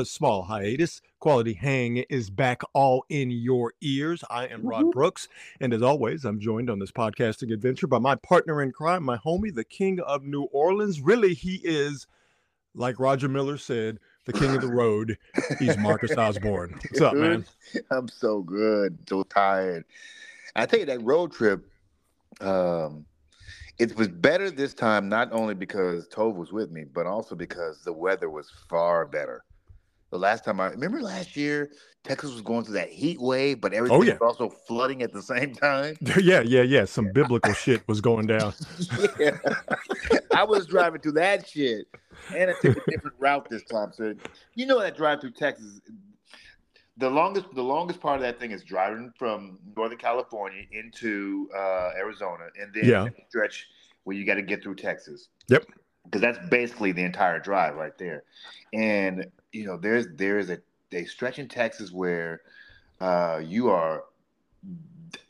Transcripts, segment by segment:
a small hiatus. Quality Hang is back all in your ears. I am Rod Mhm. Brooks, and as always, I'm joined on this podcasting adventure by my partner in crime, my homie, the King of New Orleans. Really, he is, like Roger Miller said, the King of the Road. He's Marcus Osborne. What's up, man? I'm so good, so tired. I tell you that road trip, um, it was better this time not only because Tove was with me, but also because the weather was far better. The last time I remember last year, Texas was going through that heat wave, but everything Oh, yeah. was also flooding at the same time. Yeah, yeah, yeah. Some biblical shit was going down. yeah. I was driving through that shit, and I took a different route this time. So you know that drive through Texas, the longest the longest part of that thing is driving from Northern California into uh, Arizona, and then Yeah. the stretch where you got to get through Texas. Yep. Because that's basically the entire drive right there, and you know there's there's a a stretch in Texas where uh, you are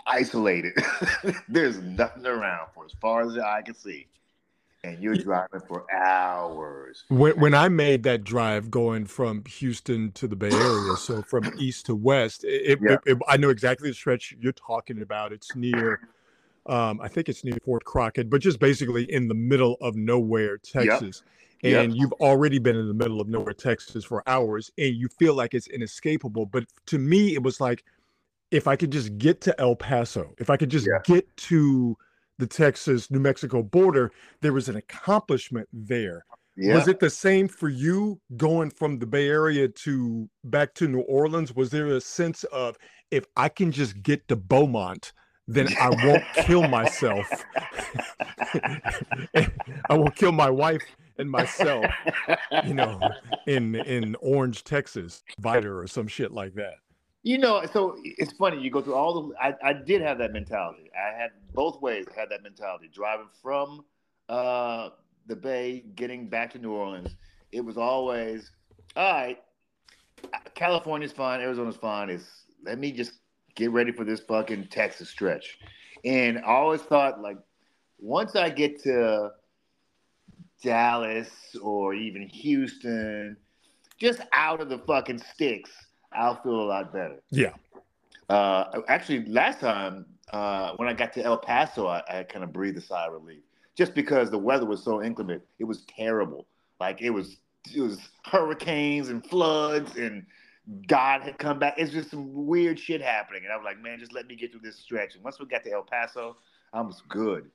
isolated. There's nothing around for as far as the eye can see. And you're driving for hours. When, when I made that drive going from Houston to the Bay Area, so from east to west, it, Yeah. it- it- I know exactly the stretch you're talking about. It's near, um, I think it's near Fort Crockett, but just basically in the middle of nowhere, Texas. Yep. And you've already been in the middle of nowhere, Texas for hours, and you feel like it's inescapable. But to me, it was like if I could just get to El Paso, if I could just Yeah. get to the Texas New Mexico border, there was an accomplishment there. Yeah. Was it the same for you going from the Bay Area to back to New Orleans? Was there a sense of if I can just get to Beaumont, then I won't kill myself. I won't kill my wife and myself, you know, in in Orange, Texas, Vidor or some shit like that. You know, so it's funny. You go through all the. I, I did have that mentality. I had both ways. Had that mentality. Driving from uh, the Bay, getting back to New Orleans, it was always all right. California's fine. Arizona's fine. It's let me just get ready for this fucking Texas stretch. And I always thought like once I get to Dallas or even Houston, just out of the fucking sticks, I'll feel a lot better. Yeah. Uh, actually, last time uh, when I got to El Paso, I, I kind of breathed a sigh of relief, just because the weather was so inclement. It was terrible. Like it was, it was hurricanes and floods, and God had come back. It's just some weird shit happening, and I was like, man, just let me get through this stretch. And once we got to El Paso, I was good.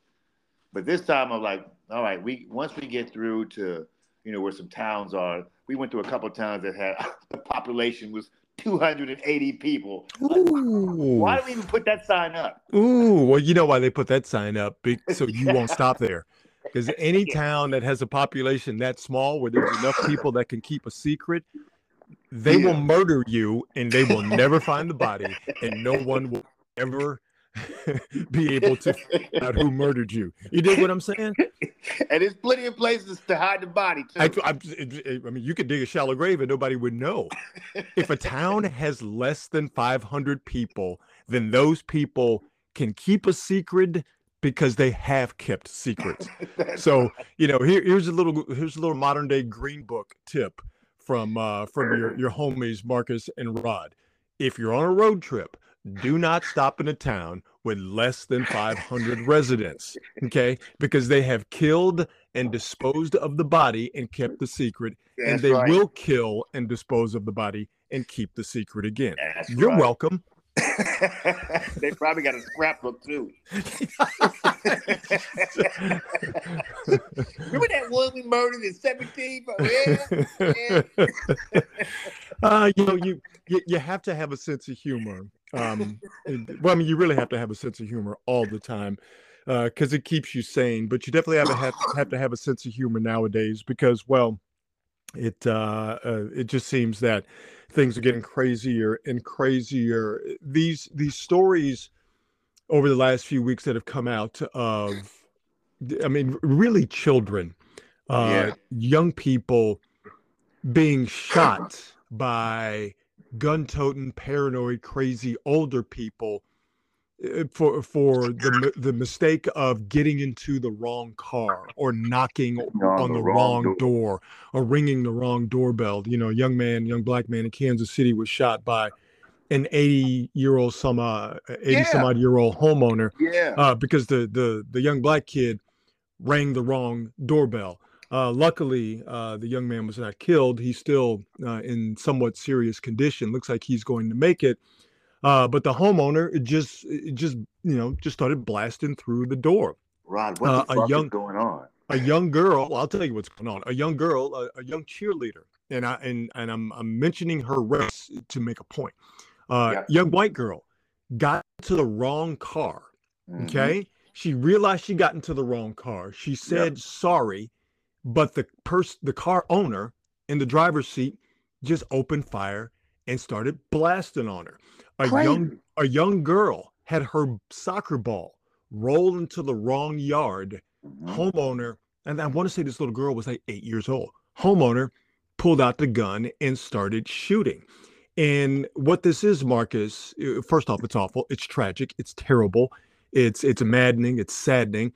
But this time, I'm like, all right, we once we get through to you know where some towns are, we went to a couple of towns that had the population was 280 people. Like, why do we even put that sign up? Ooh, well, you know why they put that sign up, so you won't stop there. Because any town that has a population that small, where there's enough people that can keep a secret, they will murder you, and they will never find the body, and no one will ever be able to find out who murdered you. You dig what I'm saying? and there's plenty of places to hide the body too. I, I, I mean, you could dig a shallow grave and nobody would know. If a town has less than 500 people, then those people can keep a secret because they have kept secrets. So, you know, here, here's a little here's a little modern day green book tip from uh, from your your homies Marcus and Rod. If you're on a road trip, do not stop in a town with less than 500 residents, okay? Because they have killed and disposed of the body and kept the secret, and they right. will kill and dispose of the body and keep the secret again. That's You're right. welcome. they probably got a scrapbook too. Remember that one we murdered in 17? Bro? Yeah. uh, you know, you, you you have to have a sense of humor. Um, and- well, I mean, you really have to have a sense of humor all the time because it keeps you sane. But you definitely have to have, have to have a sense of humor nowadays because, well, it uh, uh, it just seems that things are getting crazier and crazier. These these stories over the last few weeks that have come out of, I mean, really children, uh, Yeah. young people being shot by gun toting, paranoid, crazy older people uh, for for the the mistake of getting into the wrong car or knocking On on the the wrong wrong door. door or ringing the wrong doorbell. You know, young man, young black man in Kansas City was shot by an 80 year old some uh, 80 some Yeah. odd year old homeowner Yeah. uh, because the the the young black kid rang the wrong doorbell. Uh, luckily, uh, the young man was not killed. He's still uh, in somewhat serious condition. Looks like he's going to make it. Uh, but the homeowner it just it just you know just started blasting through the door. Rod, what Uh, the a fuck young is going on? a young girl. I'll tell you what's going on. A young girl, a, a young cheerleader, and I and and I'm I'm mentioning her race to make a point. Uh, Yeah. Young white girl got to the wrong car. Mhm. Okay. She realized she got into the wrong car. She said sorry, but the person, the car owner in the driver's seat just opened fire and started blasting on her. A young a young girl had her soccer ball roll into the wrong yard. Mhm. Homeowner, and I want to say this little girl was like eight years old. Homeowner pulled out the gun and started shooting. And what this is, Marcus, uh, first off, it's awful. It's tragic. It's terrible. It's it's maddening. It's saddening.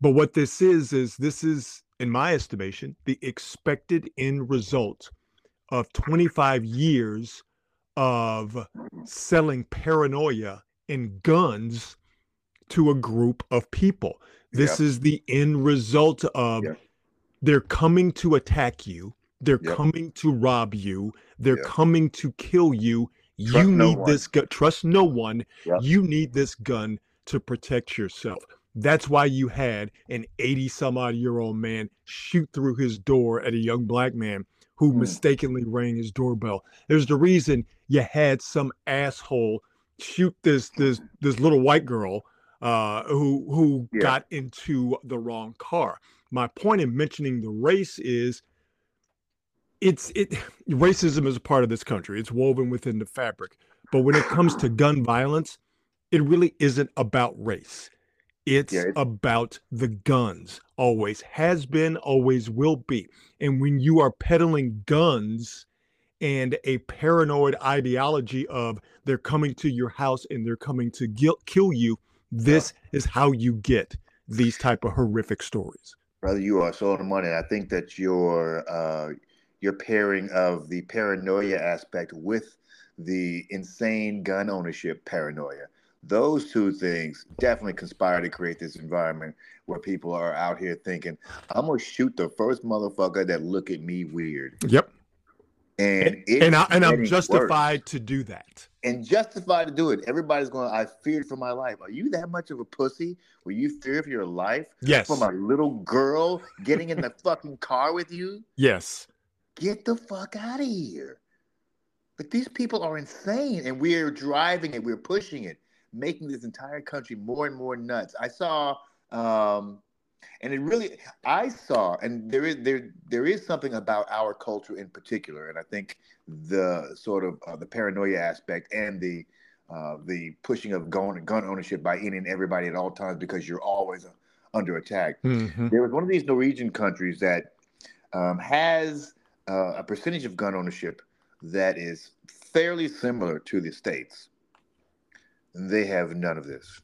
But what this is is this is, in my estimation, the expected end result of 25 years of selling paranoia and guns to a group of people. This is the end result of Yeah. they're coming to attack you. They're Yep. coming to rob you. They're coming to kill you. Trust you need one. this gun. Trust no one. You need this gun to protect yourself. That's why you had an 80 some odd year old man shoot through his door at a young black man who Hmm. mistakenly rang his doorbell. There's the reason you had some asshole shoot this this this little white girl uh, who who Yeah. got into the wrong car. My point in mentioning the race is it's it racism is a part of this country. It's woven within the fabric. But when it comes to gun violence, it really isn't about race. It's Yeah, it's- about the guns. Always has been, always will be. And when you are peddling guns and a paranoid ideology of they're coming to your house and they're coming to gil- kill you, this is how you get these type of horrific stories. brother, you are so on the money. I think that your uh, your pairing of the paranoia aspect with the insane gun ownership paranoia, those two things definitely conspire to create this environment where people are out here thinking, "I'm gonna shoot the first motherfucker that look at me weird," Yep. and it's And I and I'm getting worse. justified to do that. and justified to do it. Everybody's going, I feared for my life. Are you that much of a pussy where you fear for your life Yes. from a little girl getting in the fucking car with you? Yes. Get the fuck out of here. But these people are insane and we're driving it, we're pushing it, making this entire country more and more nuts. I saw um and it really I saw and there is there there is something about our culture in particular and I think the sort of uh, the paranoia aspect and the uh, the pushing of gun gun ownership by any and everybody at all times because you're always uh, under attack. Mhm. There was one of these Norwegian countries that um, has uh, a percentage of gun ownership that is fairly similar to the states. They have none of this.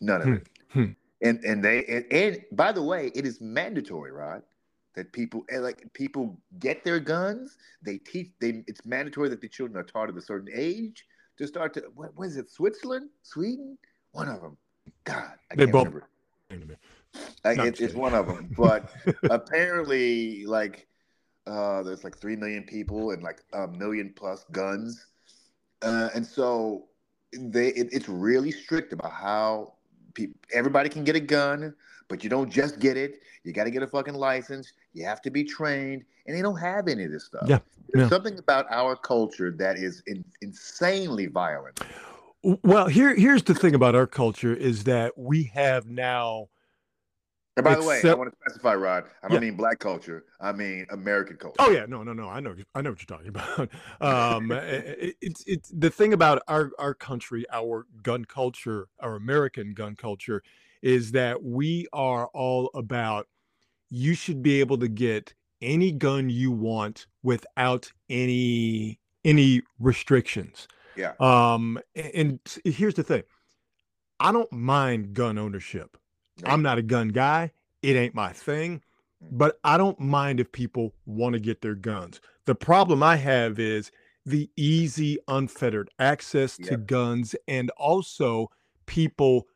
None of Hmm. it. Hmm. And and they and, and by the way, it is mandatory, Rod, that people like people get their guns. They teach they. It's mandatory that the children are taught at a certain age to start to. What was it? Switzerland, Sweden, one of them. God, I They can't both- remember. Like, it, it's one of them, but apparently, like, uh, there's like three million people and like a million plus guns, uh, and so they it, it's really strict about how people everybody can get a gun, but you don't just get it. You got to get a fucking license. You have to be trained, and they don't have any of this stuff. Yeah, There's yeah. something about our culture that is in, insanely violent. Well, here here's the thing about our culture is that we have now And by the way, I want to specify, Rod. I don't Yeah. mean black culture. I mean American culture. Oh yeah, no, no, no. I know, I know what you're talking about. Um, it, it's it's the thing about our our country, our gun culture, our American gun culture, is that we are all about. You should be able to get any gun you want without any any restrictions. Yeah. Um, and, and here's the thing I don't mind gun ownership. Right. I'm not a gun guy, it ain't my thing, Mm. but I don't mind if people want to get their guns. The problem I have is the easy, unfettered access to Yep. guns and also people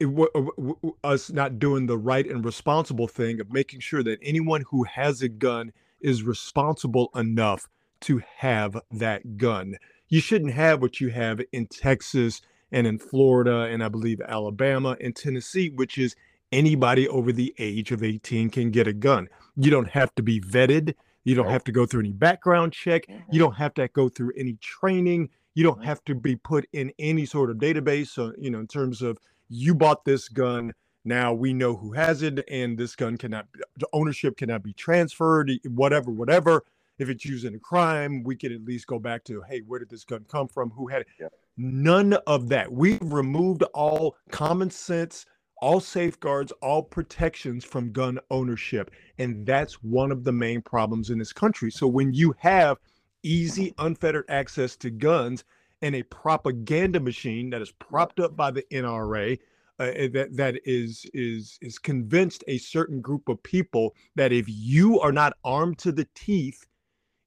it wa- uh, w- w- us not doing the right and responsible thing of making sure that anyone who has a gun is responsible enough to have that gun. You shouldn't have what you have in Texas and in Florida and I believe Alabama and Tennessee, which is anybody over the age of 18 can get a gun. You don't have to be vetted. You don't have to go through any background check. You mm-hmm. don't have to go through any training. You don't have to be put in any sort of database. So, you know, in terms of you bought this gun, now we know who has it, and this gun cannot, the ownership cannot be transferred, whatever, whatever. If it's used in a crime, we could at least go back to, hey, where did this gun come from? Who had it? Yep. None of that. We've removed all common sense, all safeguards, all protections from gun ownership. And that's one of the main problems in this country. So when you have easy, unfettered access to guns and a propaganda machine that is propped up by the NRA, uh, that that is is is convinced a certain group of people that if you are not armed to the teeth,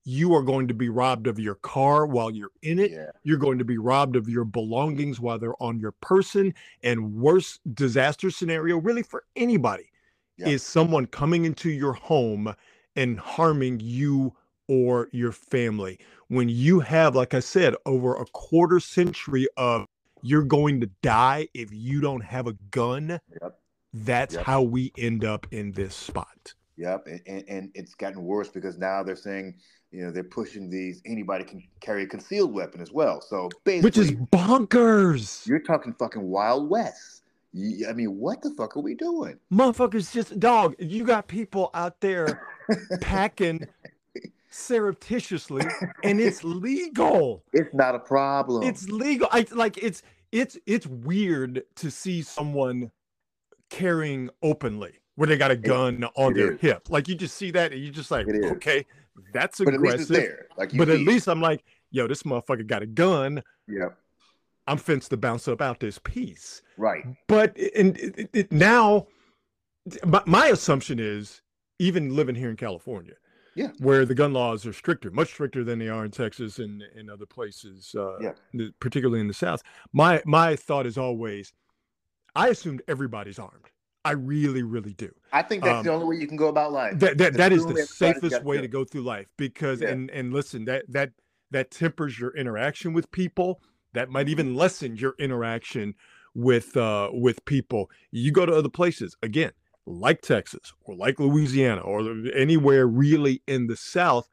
you are going to be robbed of your car while you're in it. Yeah. You're going to be robbed of your belongings while they're on your person. And worst disaster scenario, really for anybody, Yeah. is someone coming into your home and harming you or your family. When you have, like I said, over a quarter century of you're going to die if you don't have a gun, Yep. that's Yep. how we end up in this spot. Yep, and, and, and it's gotten worse because now they're saying, you know, they're pushing these anybody can carry a concealed weapon as well. So basically, Which is bonkers. you're talking fucking Wild West. You, I mean, what the fuck are we doing? Motherfuckers just dog. You got people out there packing surreptitiously and it's legal. It's not a problem. It's legal. I like it's it's it's weird to see someone carrying openly where they got a gun on it their is. hip. Like you just see that and you just like, okay, that's but at aggressive. there. Like But at see it. least I'm like, yo, this motherfucker got a gun. Yep. I'm fenced to bounce up out this piece. Right. But and it, it, it- now, my, my assumption is, even living here in California, Yeah. where the gun laws are stricter, much stricter than they are in Texas and in other places, uh, Yeah. particularly in the South. My my thought is always, I assumed everybody's armed. I really, really do. I think that's Um, the only way you can go about life. That that, that is the safest way to go through life because Yeah. and and listen that that that tempers your interaction with people. That might even lessen your interaction with uh with people. You go to other places again, like Texas or like Louisiana or anywhere really in the South.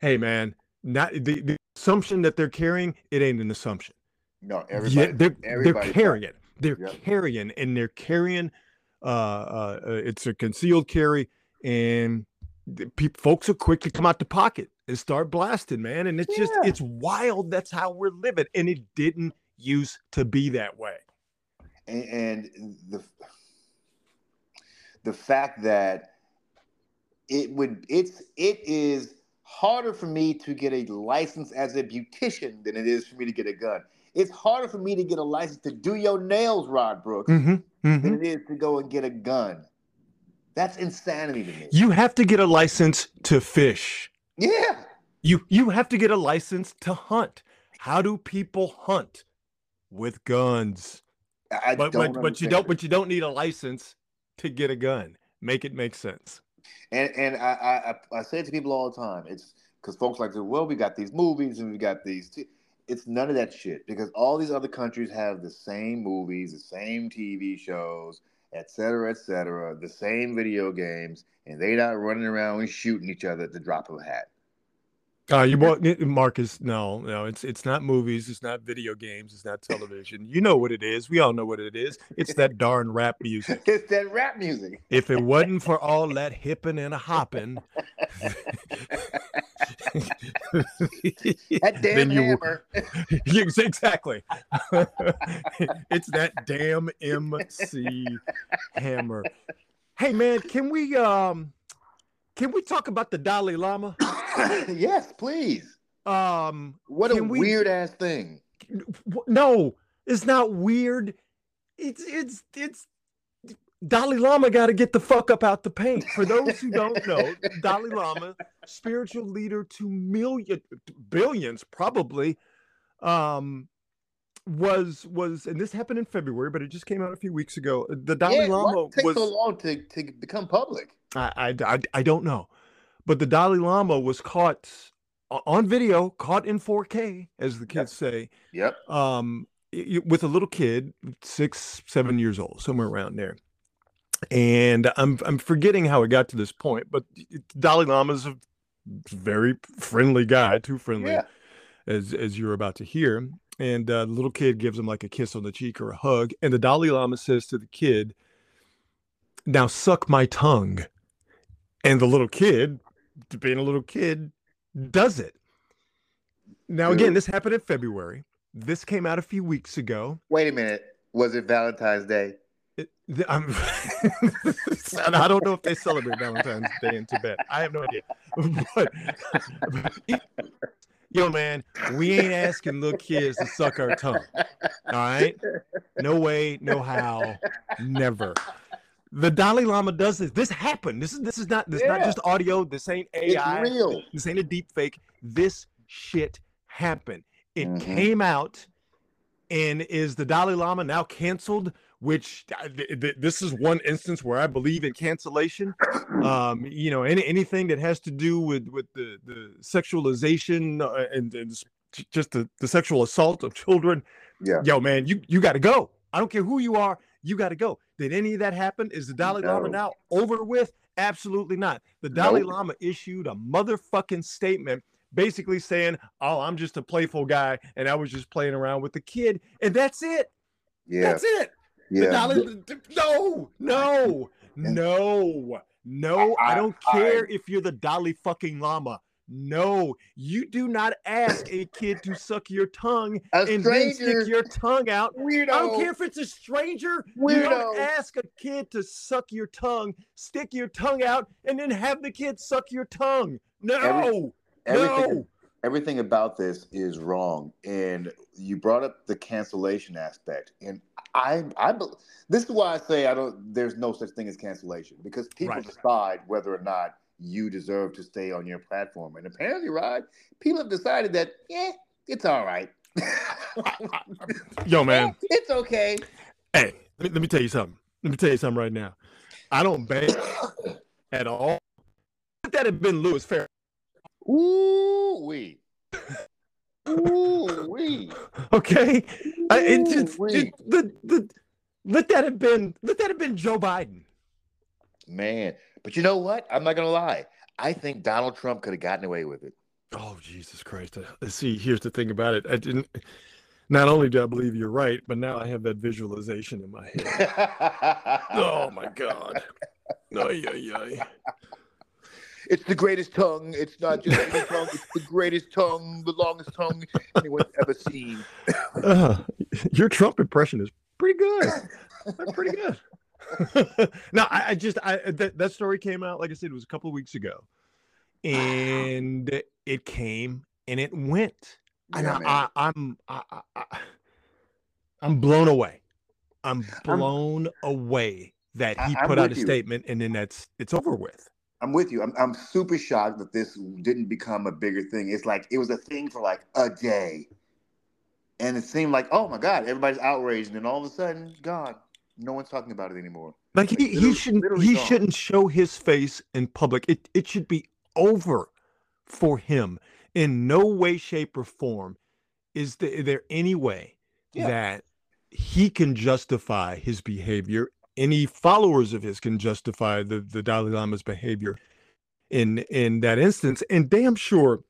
Hey man, not the, the assumption that they're carrying it ain't an assumption. No, Yeah, everybody. they're they're carrying. It. They're Yep. carrying, and they're carrying. Uh, uh, uh, it's a concealed carry, and peop folks are quick to come out the pocket and start blasting, man. And it's just it's wild. That's how we're living, and it didn't used to be that way. and, and the the fact that it would it's it is harder for me to get a license as a beautician than it is for me to get a gun. It's harder for me to get a license to do your nails, Rod Brooks, Mm-hmm, than it is to go and get a gun. That's insanity to me. You have to get a license to fish. yeah. You you have to get a license to hunt. How do people hunt? With guns. I but don't but, but you don't but you don't need a license to get a gun. Make it make sense. And and I I, I- I say it to people all the time. It's because folks like to well, we got these movies and we got these. T-. It's none of that shit because all these other countries have the same movies, the same TV shows, et cetera, et cetera, the same video games, and they not running around and shooting each other at the drop of a hat. Uh, you want Marcus? No, no, it's it's not movies, it's not video games, it's not television. You know what it is. We all know what it is. It's that darn rap music. It's that rap music. If it wasn't for all that hipping and a hopping, That damn you hammer. Exactly. it's that damn MC hammer. Hey man, can we um can we talk about the Dalai Lama? yes, please. Um, What a we- weird ass thing. no, it's not weird. It's it's it's Dalai Lama got to get the fuck up out the paint. For those who don't know, Dalai Lama, spiritual leader to million billions billions, probably, um, was was and this happened in February, but it just came out a few weeks ago. The Dalai yeah, Lama why it was so long to, to become public? I, I, I, I don't know. But the Dalai Lama was caught on video, caught in 4K, as the kids say, Yep. um, with a little kid, six, seven years old, somewhere around there. And I'm I'm forgetting how it got to this point, but Dalai Lama's a very friendly guy, too friendly, Yeah. as as you're about to hear. And uh, the little kid gives him like a kiss on the cheek or a hug, and the Dalai Lama says to the kid, "Now suck my tongue." And the little kid, being a little kid, does it. Now again, this happened in February. This came out a few weeks ago. Wait a minute. Was it Valentine's Day? I'm, and I don't know if they celebrate Valentine's Day in Tibet. I have no idea. But, but- yo, man, we ain't asking little kids to suck our tongue. All right? No way, no how, never. The Dalai Lama does this. This happened. This is this is not this is not just audio. This ain't AI. It's real. This ain't a deep fake. This shit happened. It Mhm. came out, and is the Dalai Lama now canceled? Which uh, th- th- this is one instance where I believe in cancellation. Um, you know, any anything that has to do with with the the sexualization uh, and, and just the, the sexual assault of children. Yeah. Yo, man, you you got to go. I don't care who you are. You got to go. Did any of that happen? Is the Dalai Lama now over with? Absolutely not. The Dalai Nope. Lama issued a motherfucking statement basically saying, Oh, I'm just a playful guy and I was just playing around with the kid. And that's it. Yeah. That's it. The Yeah. Dalai, no, no, no, no. I, I- don't I- care if you're the Dalai fucking Lama. No, you do not ask a kid to suck your tongue and then stick your tongue out Weirdo. I don't care if it's a stranger. You Weirdo. don't ask a kid to suck your tongue, stick your tongue out, and then have the kid suck your tongue. No, Every- no. Everything about this is wrong. And you brought up the cancellation aspect. And I, I, this is why I say I don't. There's no such thing as cancellation because people Right. decide whether or not you deserve to stay on your platform. And apparently, right, people have decided that, yeah, it's all right. Yo, man. it's okay. Hey, let me, let me tell you something. Let me tell you something right now. I don't bang at all. If that had been Lewis Fair, Ooh wee. Ooh wee. okay? I, it, Ooh-wee. it, the, the, let that have been let that have been Joe Biden. Man, but you know what? I'm not gonna lie. I think Donald Trump could have gotten away with it. Oh Jesus Christ! Uh, See, here's the thing about it. I didn't. Not only do I believe you're right, but now I have that visualization in my head. Oh my God! Ay, ay, ay. It's the greatest tongue. It's not just any tongue. It's the greatest tongue, the longest tongue anyone's ever seen. Uh, your Trump impression is pretty good. Pretty good. no, I, I just I that, that story came out, like I said, it was a couple of weeks ago, and it came and it went, and Yeah, I, I, I'm I, I, I, I'm blown away. I'm blown away that he put out a you. statement and then that's it's over with. I'm with you. I'm, I'm super shocked that this didn't become a bigger thing. It's like it was a thing for like a day. And it seemed like, oh my God, everybody's outraged. And then all of a sudden, gone. No one's talking about it anymore. Like he, he shouldn't he gone. shouldn't show his face in public. It it should be over for him in no way, shape, or form. Is there, there any way Yeah. that he can justify his behavior? Any followers of his can justify the, the Dalai Lama's behavior in in that instance. And damn sure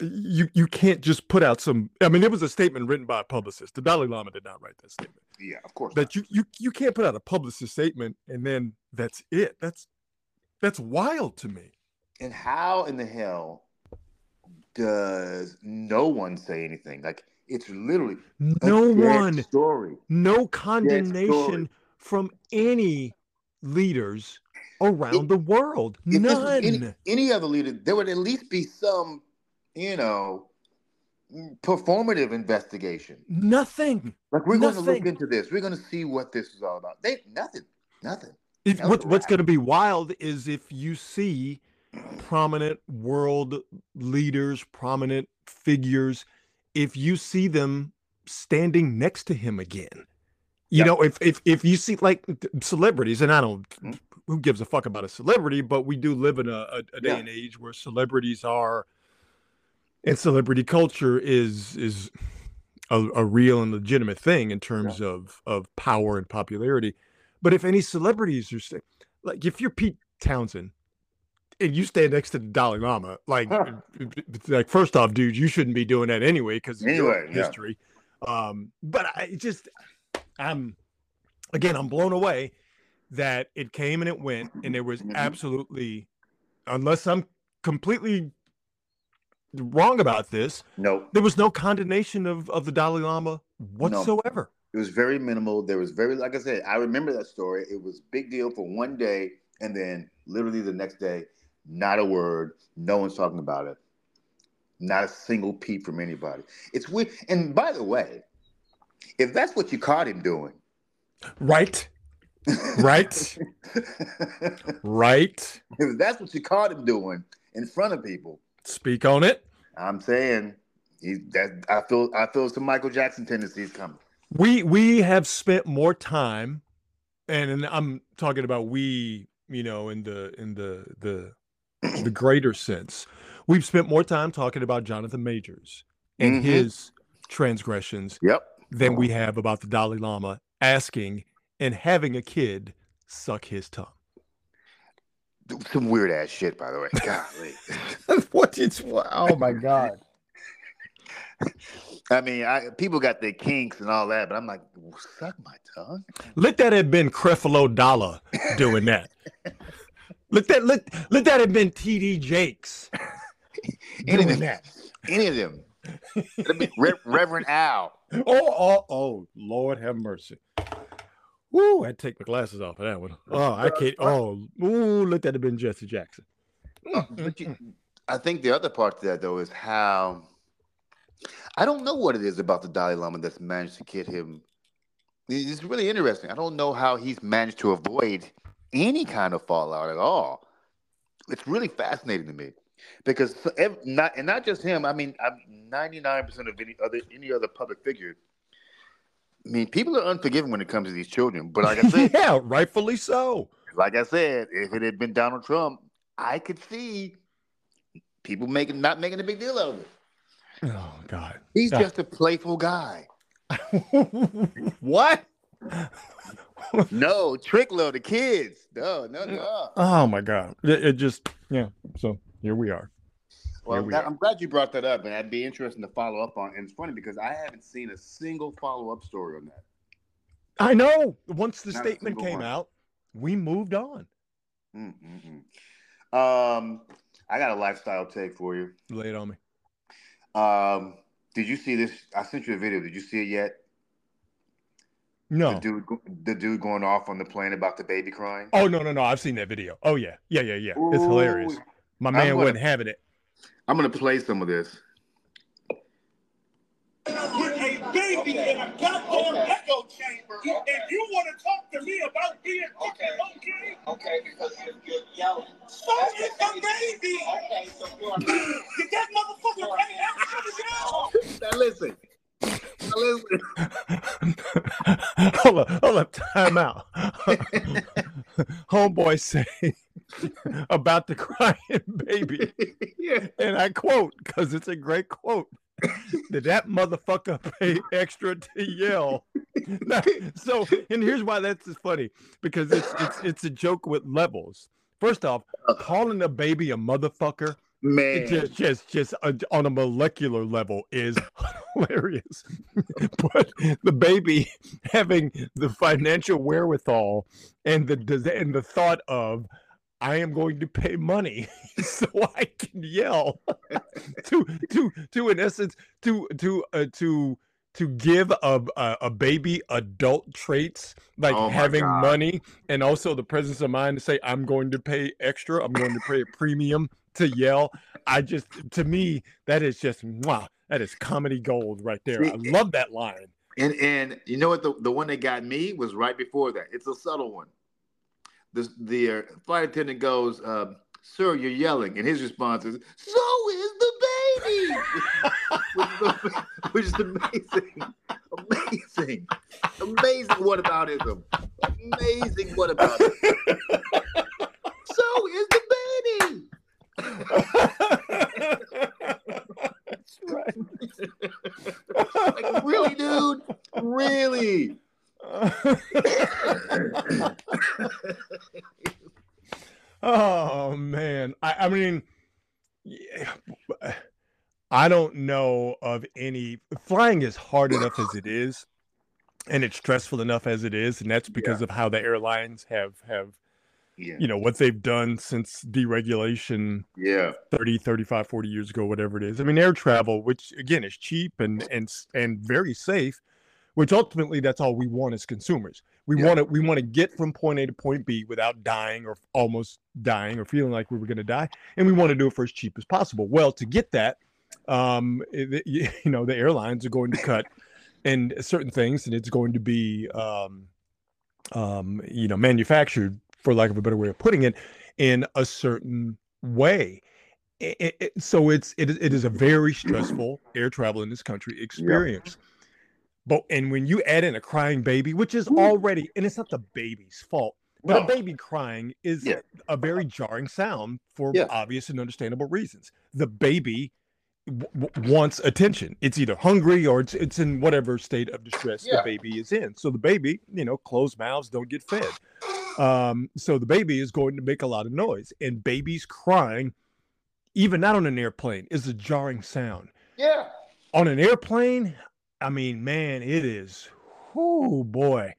you you can't just put out some I mean, it was a statement written by a publicist. The Dalai Lama did not write that statement Yeah, of course. that you you you can't put out a publicist statement and then that's it. That's that's wild to me. And how in the hell does no one say anything? Like it's literally No one, story. no condemnation story. From any leaders around the world. If this was None. any, any other leader, there would at least be some you know, performative investigation. Nothing. Like we're going to look into this. We're going to see what this is all about. They nothing, nothing. If, what, what's going to be wild is if you see prominent world leaders, prominent figures, if you see them standing next to him again. You Yeah. know, if if if you see like celebrities, and I don't, who gives a fuck about a celebrity, but we do live in a, a, a day Yeah. and age where celebrities are, and celebrity culture is is a, a real and legitimate thing in terms of of power and popularity. But if any celebrities are like, if you're Pete Townshend and you stand next to the Dalai Lama, like, Huh. like first off, dude, you shouldn't be doing that anyway because Anyway, yeah. history. Um, but I just, I'm again, I'm blown away that it came and it went, and there was Mhm. absolutely, unless I'm completely wrong about this, No, there was no condemnation of of the Dalai Lama whatsoever. it was very minimal. There was very, like I said, I remember that story. It was big deal for one day, and then literally the next day, not a word. No one's talking about it. Not a single peep from anybody. It's weird. And by the way, if that's what you caught him doing, Right, right, right. if that's what you caught him doing in front of people, Speak on it. I'm saying he that I feel I feel some Michael Jackson tendencies coming. We we have spent more time, and, and I'm talking about we, you know, in the in the the the greater sense. We've spent more time talking about Jonathan Majors and Mhm. his transgressions Yep. Than we have about the Dalai Lama asking and having a kid suck his tongue. Some weird ass shit, by the way. Golly. what is oh my god. I mean, I, people got their kinks and all that, but I'm like, suck my tongue. Let that have been Creflo Dollar doing that. let that let, let that have been TD Jakes Any of doing them. that. Any of them. That'd be Re- Reverend Al. Oh, oh, oh, Lord have mercy. Woo, I'd take my glasses off of that one. Oh, I can't. Oh, ooh, let that have been Jesse Jackson. Uh, but you, I think the other part to that though is how I don't know what it is about the Dalai Lama that's managed to get him. It's really interesting. I don't know how he's managed to avoid any kind of fallout at all. It's really fascinating to me because not and not just him. I mean, ninety nine percent of any other any other public figure. I mean, people are unforgiving when it comes to these children. But like I said, yeah, rightfully so. like I said, if it had been Donald Trump, I could see people making not making a big deal out of it. Oh God. He's Yeah. just a playful guy. what? No, Trickler, the kids. No, no, no. Oh my God. It, it just yeah. So here we are. Well, we that- are. I'm glad you brought that up, and that'd be interesting to follow up on. And it's funny because I haven't seen a single follow up story on that. I know. Once the Not statement came one. out, we moved on. Mm-mm-mm. Um, I got a lifestyle take for you. Lay it on me. Um, did you see this? I sent you a video. Did you see it yet? The No. dude, the dude going off on the plane about the baby crying. Oh no no no! I've seen that video. Oh yeah yeah yeah yeah. It's hilarious. Ooh, My man gonna- wasn't having it. I'm gonna play some of this. Put a baby in a goddamn echo chamber. If you want to talk to me about being okay, okay, Okay, because you're, young. So you're yelling. so is the baby. Okay, so you're Did that motherfucker pay extra to yell? Now listen. Now listen. hold up, hold up, time out. Homeboy say about the crying baby, yeah. and I quote because it's a great quote. Did that motherfucker pay extra to yell? So, and here's why that's funny because it's it's it's a joke with levels. First off, calling a baby a motherfucker Man. just just just uh, on a molecular level is hilarious but the baby having the financial wherewithal and the and the thought of i am going to pay money so i can yell to to to in essence to to uh, to to give a, a a baby adult traits like Oh having God. money and also the presence of mind to say I'm going to pay extra, I'm going to pay a premium to yell. I just to me that is just wow, that is comedy gold right there. I love that line. And and you know what? The, the one that got me was right before that. It's a subtle one. The the uh, flight attendant goes, um, "Sir, you're yelling," and his response is, "So is the baby," which, is, which is amazing, amazing, amazing. What aboutism? Amazing. What about it? so is the baby. That's right. Like really, dude? Really? oh man, I, I mean, yeah, I don't know of any. Flying is hard enough as it is, and it's stressful enough as it is, and that's because of how the airlines have have Yeah. you know what they've done since deregulation Yeah. 30 35 40 years ago whatever it is i mean air travel which again is cheap and and and very safe which ultimately that's all we want as consumers. We Yeah. want to we want to get from point a to point b without dying or almost dying or feeling like we were going to die and we want to do it for as cheap as possible. Well to get that um it- you know the airlines are going to cut and certain things and it's going to be um um you know manufactured for lack of a better way of putting it in a certain way. It, it- so it's it, it is a very stressful air travel in this country experience but and when you add in a crying baby which is already and it's not the baby's fault but No. a baby crying is Yeah. a very jarring sound for Yeah. obvious and understandable reasons the baby w- w- wants attention it's either hungry or it's it's in whatever state of distress Yeah. the baby is in so the baby you know closed mouths don't get fed um, so the baby is going to make a lot of noise, and babies crying, even not on an airplane, is a jarring sound. Yeah. On an airplane, I mean, man, it is. Oh boy.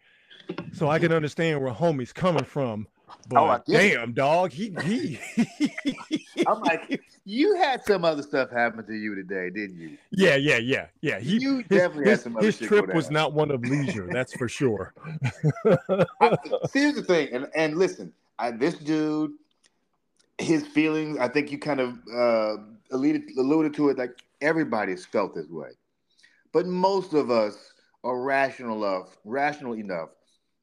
So I can understand where homie's coming from. But Oh, I it. damn, dog, he he. I'm like, you had some other stuff happen to you today, didn't you? yeah, yeah, yeah, yeah. He You his, definitely had some other his trip was not one of leisure, that's for sure. I, here's the thing, and and listen, I, this dude, his feelings. I think you kind of uh, alluded alluded to it. Like everybody's felt this way, but most of us are rational enough, rational enough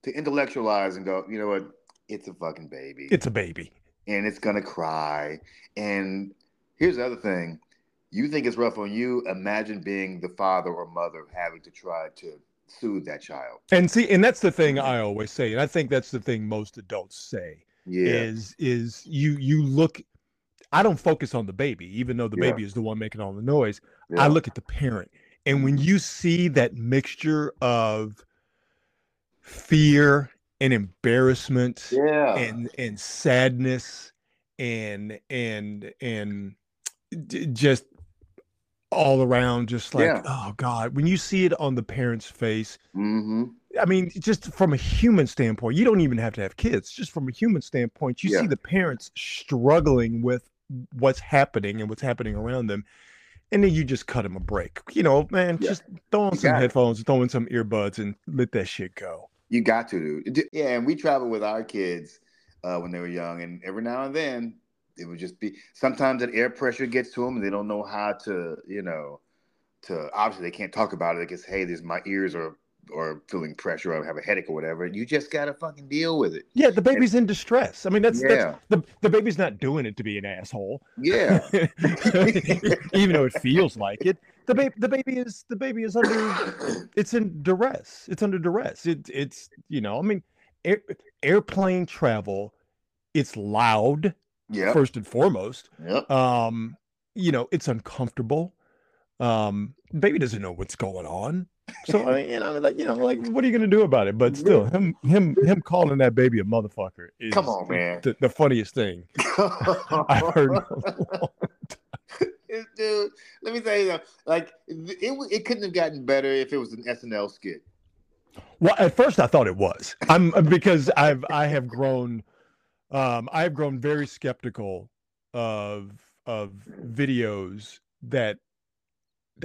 to intellectualize and go, you know what? It's a fucking baby. it's a baby. and it's gonna cry. And here's the other thing: you think it's rough on you. Imagine being the father or mother having to try to soothe that child. And see, and that's the thing I always say, and I think that's the thing most adults say. Yeah, is is you you look i don't focus on the baby even though the Yeah. baby is the one making all the noise yeah. i look at the parent and when you see that mixture of fear and embarrassment yeah, and and sadness and and and just all around just like Yeah. oh god when you see it on the parent's face hmm I mean, just from a human standpoint, you don't even have to have kids. Just from a human standpoint, you Yeah. see the parents struggling with what's happening and what's happening around them. And then you just cut them a break. You know, man, Yeah. just throw on You some got it. headphones, throw in some earbuds, and let that shit go. You got to, dude. Yeah, and we travel with our kids uh, when they were young, and every now and then it would just be. Sometimes that air pressure gets to them, and they don't know how to, you know, to obviously they can't talk about it because hey, there's my ears are or feeling pressure or have a headache or whatever. You just gotta fucking deal with it. Yeah, the baby's in distress. I mean, that's, Yeah. that's the, the baby's not doing it to be an asshole. Yeah, even though it feels like it. The baby, the baby is the baby is under it's in duress. It's under duress. It, it's you know, I mean, air, airplane travel, it's loud yep, first and foremost. yep. Um, you know, it's uncomfortable. Um, baby doesn't know what's going on. So I mean, you know, like you know, like what are you gonna do about it? But still, him him him calling that baby a motherfucker is Come on, man. the, the funniest thing I've heard. in a long Dude, let me tell you, something. like it, it couldn't have gotten better if it was an SNL skit. Well, at first I thought it was. I'm uh, because I've I have grown um I have grown very skeptical of of videos that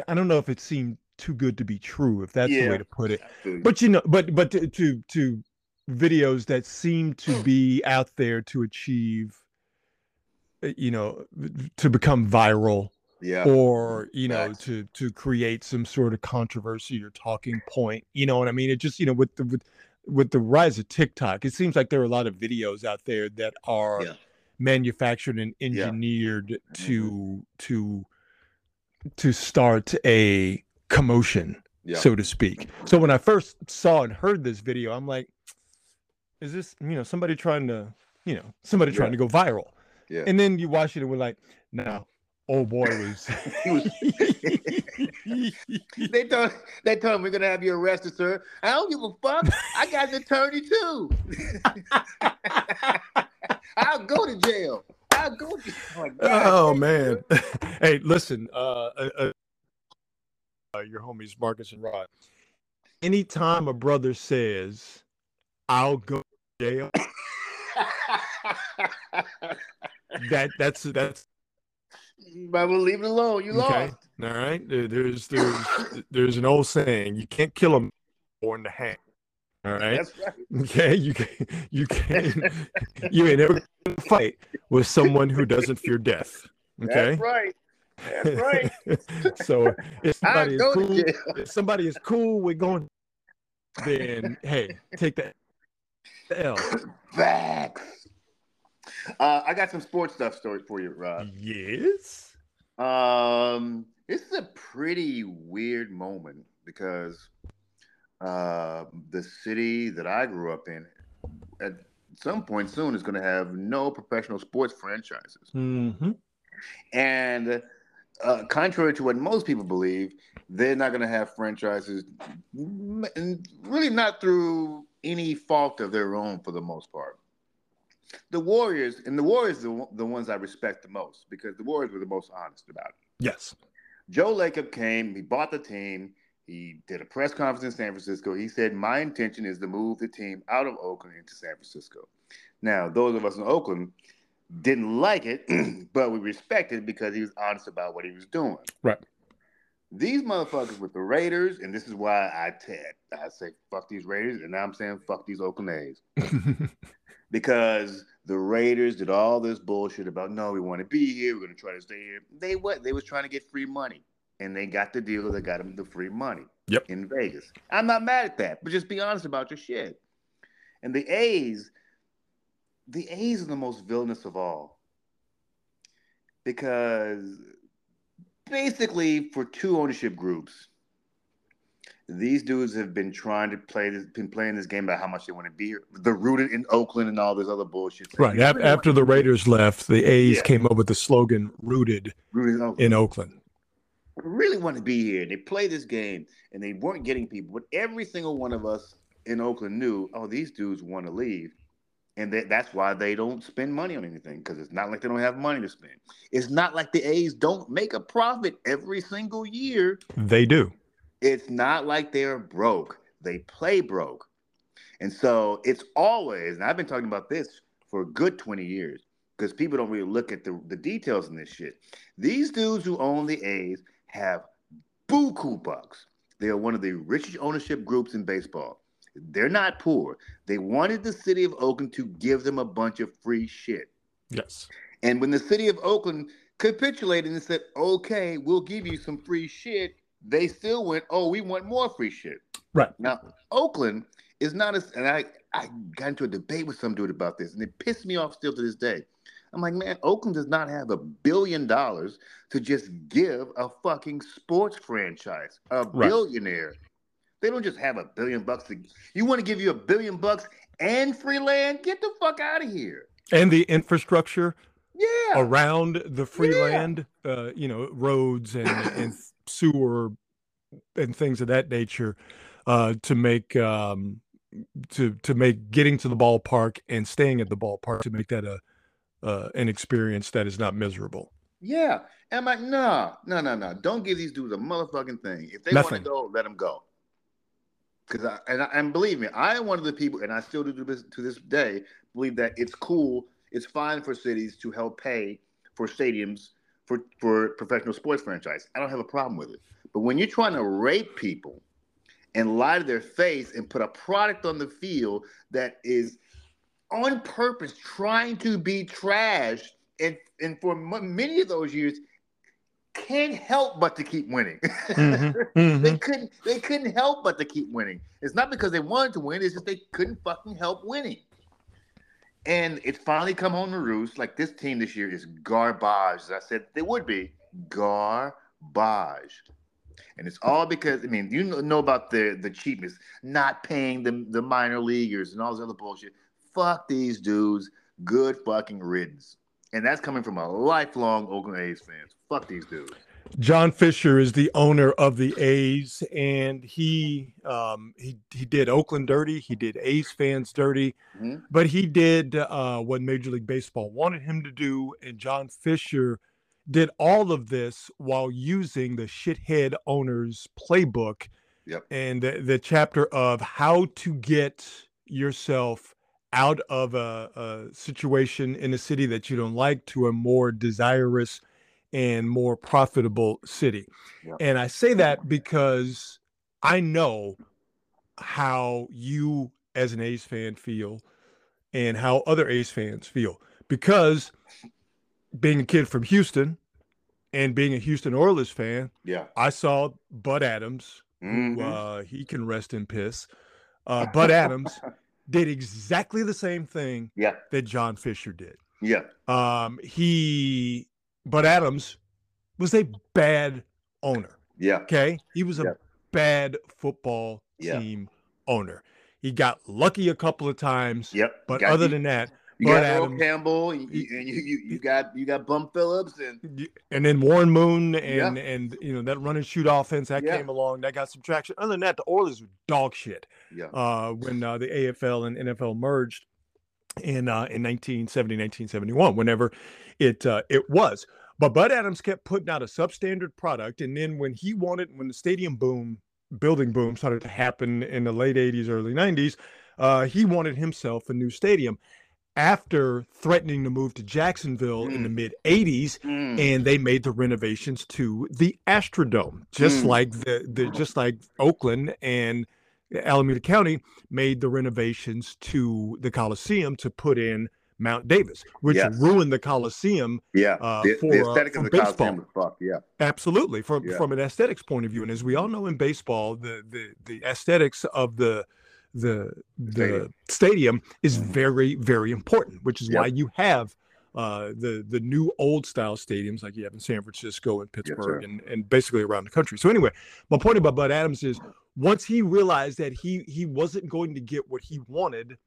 I don't know if it seemed too good to be true, if that's the way to put it. But you know, but but to to, to videos that seem to be out there to achieve, uh, you know, to become viral yeah, or you know Facts. to to create some sort of controversy or talking point you know what i mean it just you know with the with, with the rise of tiktok it seems like there are a lot of videos out there that are Yeah. manufactured and Yeah. Mm-hmm. engineered to to to start a commotion yeah. so to speak so when i first saw and heard this video i'm like is this you know somebody trying to you know somebody trying to go viral Yeah. and then you watch it and we're like no old boy was they told they told him we're gonna have you arrested, sir. I don't give a fuck. I got an attorney too. I'll go to jail. I'll go. To, God oh man hey listen uh uh, Uh, your homies marcus and rod anytime a brother says i'll go to jail that that's that's might well leave it alone. You okay lost. all right there's there's there's an old saying you can't kill a born to hang all right That's right. okay you can you can you ain't ever gonna fight with someone who doesn't fear death okay That's right. That's right. so if somebody is cool, if somebody is cool with going, then hey, take that L. Facts. Uh, I got some sports stuff stories for you, Rob. Yes. Um, this is a pretty weird moment because uh, the city that I grew up in, at some point soon, is going to have no professional sports franchises. Mm-hmm. And uh, contrary to what most people believe, they're not going to have franchises, and really not through any fault of their own for the most part. The Warriors, and the Warriors are the, the ones I respect the most because the Warriors were the most honest about it. Yes. Joe Lacob came, he bought the team, he did a press conference in San Francisco. He said, My intention is to move the team out of Oakland into San Francisco. Now, those of us in Oakland didn't like it, but we respected it because he was honest about what he was doing. Right. These motherfuckers with the Raiders, and this is why I ted I say fuck these Raiders, and now I'm saying fuck these Oakland A's because the Raiders did all this bullshit about no, we want to be here, we're gonna try to stay here. They what? They was trying to get free money, and they got the deal that got them the free money. Yep. In Vegas, I'm not mad at that, but just be honest about your shit. And the A's, the A's are the most villainous of all because basically for two ownership groups these dudes have been trying to play this, been playing this game about how much they want to be here. They're rooted in Oakland and all this other bullshit. Right. after the Raiders left, the A's Yeah. came up with the slogan "Rooted rooted in Oakland. in Oakland." really want to be here. They play this game and they weren't getting people, but every single one of us in Oakland knew, oh, these dudes want to leave. And that, that's why they don't spend money on anything because it's not like they don't have money to spend. It's not like the A's don't make a profit every single year. They do. It's not like they're broke. They play broke. And so it's always, and I've been talking about this for a good 20 years because people don't really look at the, the details in this shit. These dudes who own the A's have buku bucks. They are one of the richest ownership groups in baseball. They're not poor. They wanted the city of Oakland to give them a bunch of free shit. Yes. And when the city of Oakland capitulated and said, okay, we'll give you some free shit, they still went, oh, we want more free shit. Right. Now, Oakland is not as, and I, I got into a debate with some dude about this, and it pissed me off still to this day. I'm like, man, Oakland does not have a billion dollars to just give a fucking sports franchise, a Right. billionaire. They don't just have a billion bucks to. You want to give you a billion bucks and free land? Get the fuck out of here. And the infrastructure Yeah. around the free Yeah. land, uh, you know, roads and, and sewer and things of that nature, uh, to make um, to to make getting to the ballpark and staying at the ballpark to make that a uh, an experience that is not miserable. Yeah. And I'm like, nah, no, no, no. Don't give these dudes a motherfucking thing. If they want to go, let them go. Because I and, I and believe me, I am one of the people, and I still do this to this day, believe that it's cool, it's fine for cities to help pay for stadiums for for professional sports franchise. I don't have a problem with it. But when you're trying to rape people and lie to their face and put a product on the field that is on purpose trying to be trashed, and and for m- many of those years can't help but to keep winning. Mhm, mhm. they couldn't they couldn't help but to keep winning. It's not because they wanted to win, it's just they couldn't fucking help winning. And it's finally come home to roost. Like this team this year is garbage. As I said, they would be garbage. And it's all because I mean, you know about the the cheapness, not paying the the minor leaguers and all this other bullshit. Fuck these dudes. Good fucking riddance. And that's coming from a lifelong Oakland A's fans. Fuck these dudes. John Fisher is the owner of the A's, and he um, he he did Oakland dirty. He did A's fans dirty, Mhm. but he did uh, what Major League Baseball wanted him to do. And John Fisher did all of this while using the shithead owner's playbook Yep. and the, the chapter of how to get yourself out of a, a situation in a city that you don't like to a more desirous and more profitable city. Yeah. And I say that because I know how you as an A's fan feel and how other A's fans feel because being a kid from Houston and being a Houston Oilers fan, Yeah. I saw Bud Adams, Mhm. who uh, he can rest in piss. Uh, Bud Adams did exactly the same thing Yeah. that John Fisher did. Yeah. Um, he, Bud Adams, was a bad owner. Yeah. Okay, he was a Yeah. bad football Yeah. team owner. He got lucky a couple of times, Yep. but Got- other you, than that, you Bud got Earl Adams- Campbell, and you, you, you, you got you got Bum Phillips, and and then Warren Moon Yeah. and and you know that run and shoot offense that Yeah. came along that got some traction. Other than that, the Oilers were dog shit. yeah, uh, when uh, the AFL and NFL merged in uh, in 1970, 1971, whenever it uh, it was. But Bud Adams kept putting out a substandard product, and then when he wanted, when the stadium boom, building boom started to happen in the late 80s, early 90s, uh, he wanted himself a new stadium. After threatening to move to Jacksonville in the mid 80s, Mm. and they made the renovations to the Astrodome, just Mm. like the, the just like Oakland and Alameda County made the renovations to the Coliseum to put in Mount Davis, which Yes. ruined the Coliseum yeah. uh, the, for, the uh, aesthetic for of the baseball. Coliseum was fucked. Yeah, Absolutely, from Yeah. from an aesthetics point of view, and as we all know in baseball, the the the aesthetics of the the the Stadium. stadium, is Mhm. very very important, which is Yep. why you have uh, the the new old style stadiums like you have in San Francisco and Pittsburgh and and basically around the country. So anyway, my point about Bud Adams is once he realized that he he wasn't going to get what he wanted,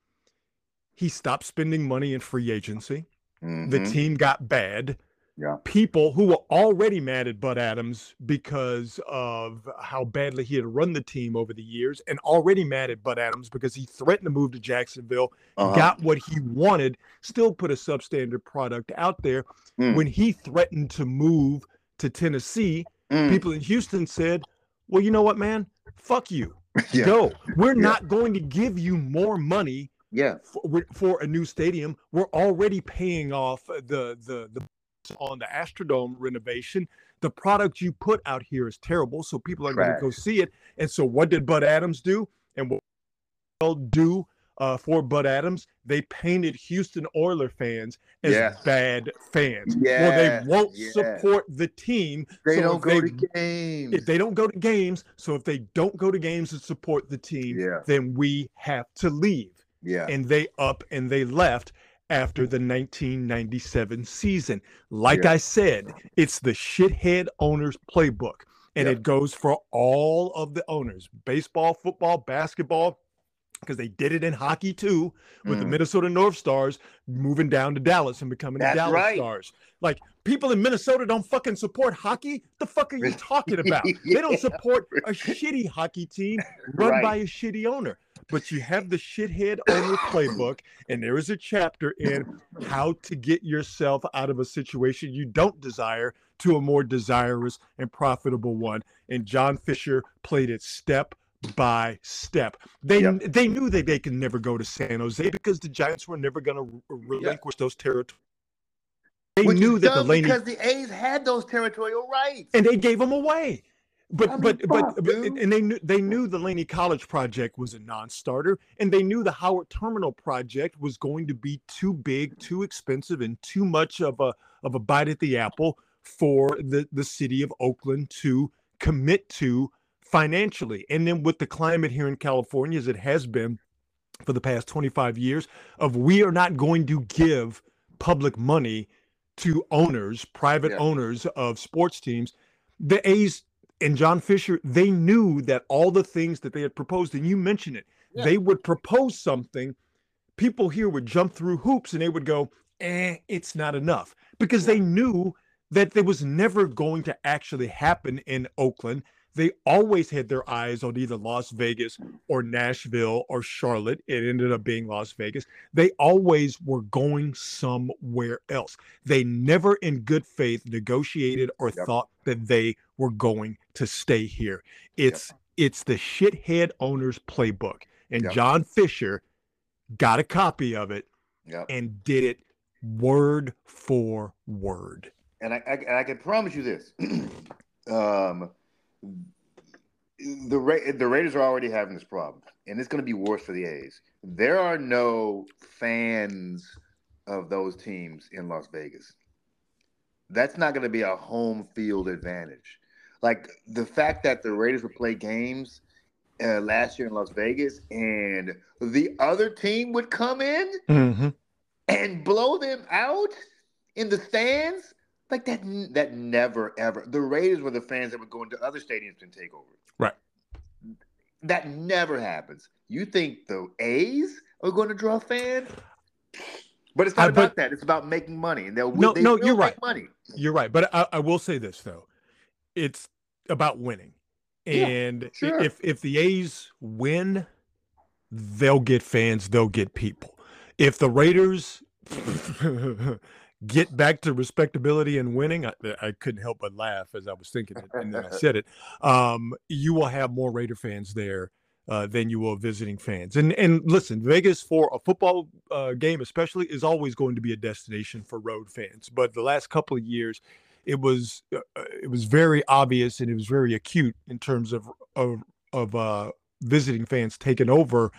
he stopped spending money in free agency the Mhm. team got bad. Yeah. People who were already mad at Bud Adams because of how badly he had run the team over the years, and already mad at Bud Adams because he threatened to move to Jacksonville, Uh-huh. got what he wanted, still put a substandard product out there. Mm. When he threatened to move to Tennessee, Mm. people in Houston said, Well, you know what, man? Fuck you. Yeah. Go. We're Yeah. not going to give you more money yeah, for, for a new stadium. We're already paying off the the the on the Astrodome renovation. The product you put out here is terrible, so people are going to go see it. And so, what did Bud Adams do? And what do uh, for Bud Adams? They painted Houston Oiler fans as Yes. bad fans. Yeah. well, they won't yes. support the team. they so don't go they- to games. if they don't go to games, so if they don't go to games and support the team, Yeah. then we have to leave yeah, and they up and they left after the 1997 season. Like Yeah. I said, it's the shithead owner's playbook, and Yeah. it goes for all of the owners baseball, football, basketball. Because they did it in hockey too, with the Mm. Minnesota North Stars moving down to Dallas and becoming That's the Dallas right. Stars. Like people in Minnesota don't fucking support hockey. The fuck are you talking about? They don't support a shitty hockey team run Right. by a shitty owner. But you have the shithead owner playbook, and there is a chapter in how to get yourself out of a situation you don't desire to a more desirous and profitable one. And John Fisher played it step by step. They Yep. they knew that they could never go to San Jose because the Giants were never going to relinquish those territories. They Which knew that the Laney because the A's had those territorial rights. and they gave them away. But I mean, but but, fuck, but dude. and they knew they knew the Laney College project was a non-starter, and they knew the Howard Terminal project was going to be too big, too expensive, and too much of a of a bite at the apple for the the city of Oakland to commit to financially. And then with the climate here in California, as it has been for the past 25 years, of we are not going to give public money to owners, private Yeah. owners of sports teams. The A's and John Fisher, they knew that all the things that they had proposed, and you mentioned it, Yeah. they would propose something. People here would jump through hoops and they would go, eh, it's not enough because they knew that there was never going to actually happen in Oakland. They always had their eyes on either Las Vegas or Nashville or Charlotte. It ended up being Las Vegas. They always were going somewhere else. They never, in good faith, negotiated or Yep. thought that they were going to stay here. It's it's the shithead owner's playbook, and Yep. John Fisher got a copy of it and did it word for word. and I, I and I can promise you this: um, the Ra- the Raiders are already having this problem, and it's going to be worse for the A's. There are no fans of those teams in Las Vegas. That's not going to be a home field advantage. Like the fact that the Raiders would play games uh, last year in Las Vegas, and the other team would come in Mm-hmm. and blow them out in the stands like that that never ever the raiders were the fans that would go into other stadiums and take over Right. that never happens you think the a's are going to draw fans but it's not I- about but- that it's about making money and they'll No, they no, you're right. money You're right, but I, I will say this though, it's about winning, and i- sure. if if the A's win, they'll get fans, they'll get people. If the Raiders get back to respectability and winning, I, I couldn't help but laugh as I was thinking it, and then I said it. Um, you will have more Raider fans there. Uh, than you will visiting fans, and and listen, Vegas for a football uh, game especially is always going to be a destination for road fans. But the last couple of years, it was uh, uh, it was very obvious and it was very acute in terms of of of uh, visiting fans taking over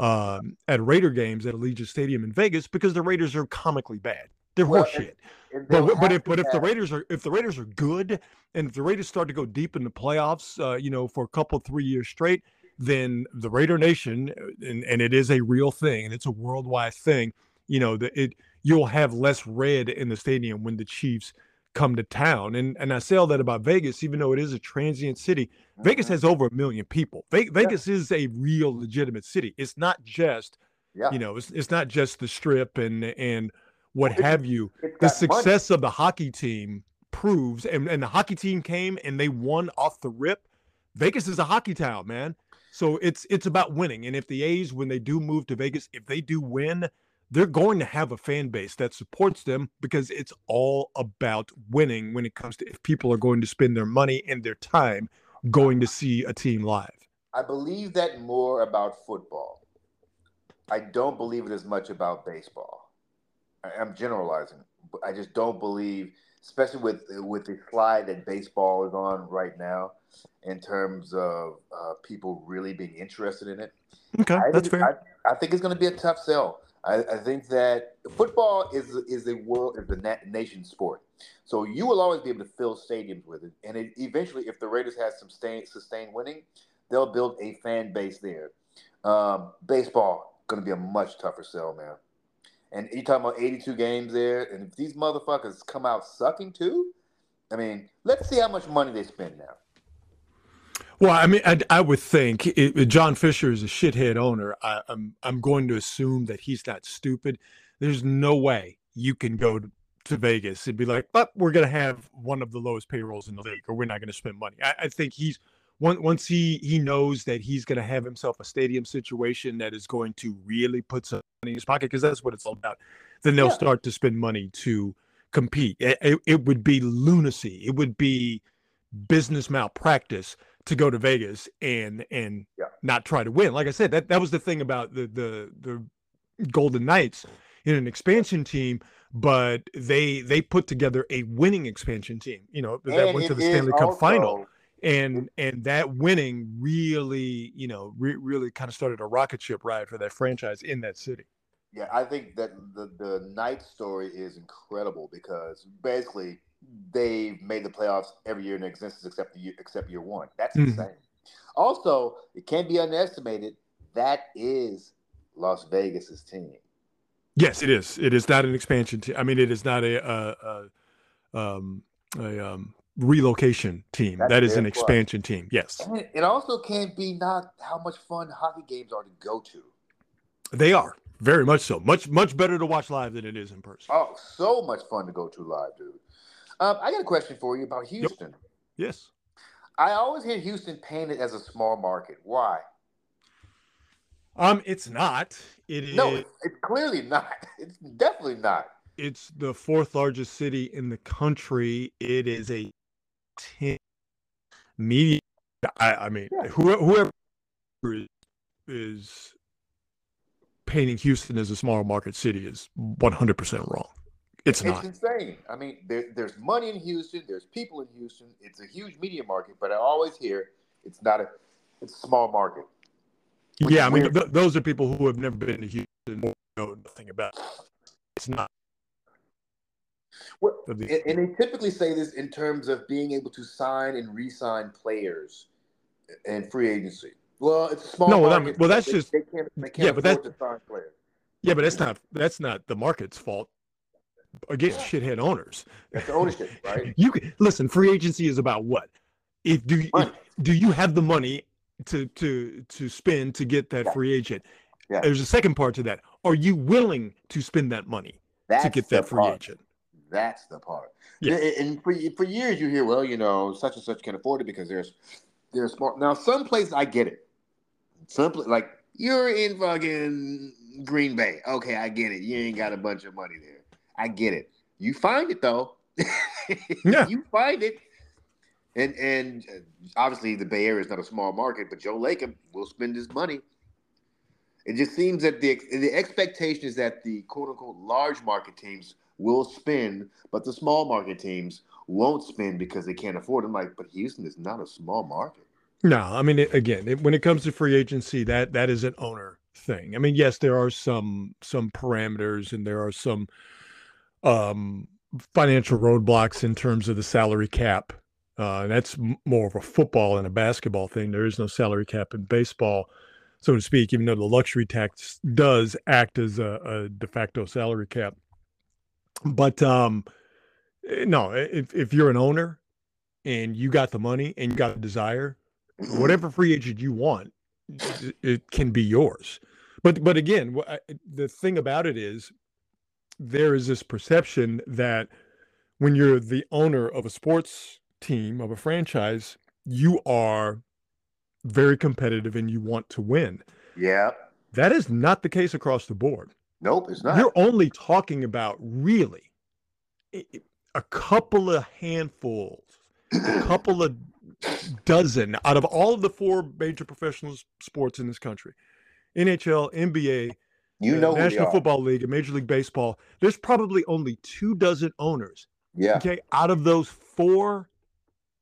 um, at Raider games at Allegiant Stadium in Vegas because the Raiders are comically bad. They're Well, horseshit. And But they'll but have if but if the Raiders are if the Raiders are good and if the Raiders start to go deep in the playoffs, uh, you know, for a couple three years straight, then the Raider Nation uh, and and it is a real thing and it's a worldwide thing. You know, that it you'll have less red in the stadium when the Chiefs come to town. And and I say all that about Vegas, even though it is a transient city. Vegas Mhm. has over a million people. Ve- Vegas is a real legitimate city. It's not just yeah. you know, it's it's not just the strip and and what It's- have you the got money. success of the hockey team proves and, and the hockey team came and they won off the rip vegas is a hockey town man so it's it's about winning and if the a's when they do move to vegas if they do win they're going to have a fan base that supports them because it's all about winning when it comes to if people are going to spend their money and their time going to see a team live I believe that more about football. I don't believe it as much about baseball. I'm generalizing, but I just don't believe, especially with with the slide that baseball is on right now, in terms of uh, people really being interested in it. okay I that's think, fair I, I think it's going to be a tough sell. I, I think that football is is the world is the na- nation sport, so you will always be able to fill stadiums with it. And it, eventually, if the Raiders have some sustained sustained winning, they'll build a fan base there. Um, baseball going to be a much tougher sell, man. And you're talking about 82 games there, and if these motherfuckers come out sucking too, I mean, let's see how much money they spend now. Well, I mean, I, I would think it, John Fisher is a shithead owner. I, I'm I'm going to assume that he's not stupid. There's no way you can go to, to Vegas and be like, "But we're going to have one of the lowest payrolls in the league, or we're not going to spend money." I, I think he's once once he he knows that he's going to have himself a stadium situation that is going to really put some money in his pocket because that's what it's all about. Then they'll Yeah. start to spend money to compete. It, it, it would be lunacy. It would be business malpractice to go to Vegas and and Yeah. not try to win. Like I said, that that was the thing about the the the Golden Knights in an expansion team, but they they put together a winning expansion team. You know that And went to the Stanley Cup final. And and that winning really, you know, re- really kind of started a rocket ship ride for that franchise in that city. Yeah, I think that the the Knights story is incredible because basically they've made the playoffs every year in existence except the year, except year one. That's Mhm. insane. Also, it can't be underestimated. That is Las Vegas's team. Yes, it is. It is not an expansion team. I mean, it is not a a, a, um, a um, relocation team. That's that is an expansion team. Yes, And it, also can't be not how much fun hockey games are to go to. they are very much so. Much much better to watch live than it is in person. Oh, so much fun to go to live, dude. Um, I got a question for you about Houston. Yes. I always hear Houston painted as a small market. Why? Um, it's not. It is. No, it's, it's clearly not. It's definitely not. it's the fourth largest city in the country. It is a 10 media. I, I mean, Yeah. whoever, whoever is, is painting Houston as a small market city is 100% wrong. It's It's not. insane. I mean, there, there's money in Houston. There's people in Houston. It's a huge media market, but I always hear it's not a. It's a small market. Yeah, I mean, th- those are people who have never been to Houston or know nothing about it. It's not. Well, and, and they typically say this in terms of being able to sign and re-sign players and free agency. Well, it's a small No, well, well, that's they, just- they can't. They can't yeah, but afford that- to sign players. Yeah, but that's not that's not the market's fault. Again, shithead owners. That's ownership, right? You can listen. Free agency is about what? If do you, Money. do you have the money to to to spend to get that Yeah. free agent? Yeah. There's a second part to that. Are you willing to spend that money That's to get that free part. agent? That's the part. Yeah. And for for years you hear, well, you know, such and such can afford it because there's there's smart. Now some places I get it. Some like you're in fucking Green Bay. Okay, I get it. You ain't got a bunch of money there. I get it. You find it though. Yeah. You find it. And and uh, obviously the Bay Area is not a small market, but Joe Lacob will spend his money. It just seems that the the expectation is that the quote unquote large market teams will spend, but the small market teams won't spend because they can't afford them. Like, but Houston is not a small market. No, I mean it, again, it, when it comes to free agency, that that is an owner thing. I mean, yes, there are some some parameters and there are some um financial roadblocks in terms of the salary cap. Uh, and that's more of a football and a basketball thing. There is no salary cap in baseball, so to speak, even though the luxury tax does act as a, a de facto salary cap. But um, eh, no, if if you're an owner and you got the money and you got the desire, whatever free agent you want, it- it can be yours. But but again, the thing about it is, there is this perception that when you're the owner of a sports team of a franchise, you are very competitive and you want to win. Yeah. That is not the case across the board. Nope, it's not. You're only talking about really a couple of handfuls, a couple of dozen out of all of the four major professional sports in this country NHL, NBA, you know National. Football League, and Major League Baseball. There's probably only two dozen owners, Yeah. okay, out of those four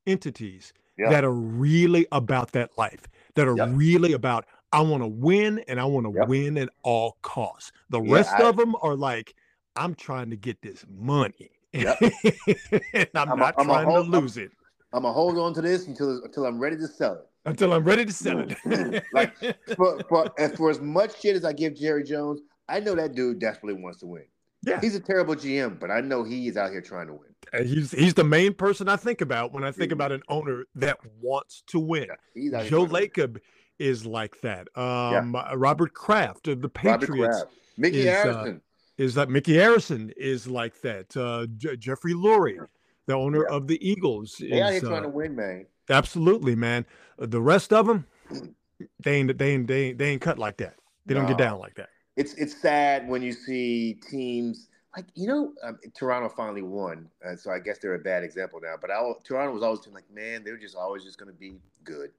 entities Yeah. that are really about that life, that are Yep. really about, I want to win and I want to Yep. win at all costs. The Yeah, rest I- of them are like, I'm trying to get this money. Yep. and I'm, I'm not I'm trying whole- to I'm- lose it I'm gonna hold on to this until until I'm ready to sell it. until I'm ready to sell it. Like, For for, as for as much shit as I give Jerry Jones, I know that dude desperately wants to win. Yeah. He's a terrible GM, but I know he is out here trying to win. And he's he's the main person I think about when I think Mhm. about an owner that wants to win. Yeah, Joe trying to win. Lacob is like that. Um, uh, Robert Kraft of the Patriots Mickey is, uh, Harrison. is that Mickey Arison is like that. Uh, J- Jeffrey Lurie, the owner Yeah. of the Eagles, they out here is trying uh, to win, man. absolutely man. Uh, The rest of them, they ain't they ain't they ain't, they ain't cut like that. They don't get down like that. It's it's sad when you see teams like you know um, Toronto finally won, uh, so I guess they're a bad example now. But I, Toronto was always like, man, they're just always just going to be good,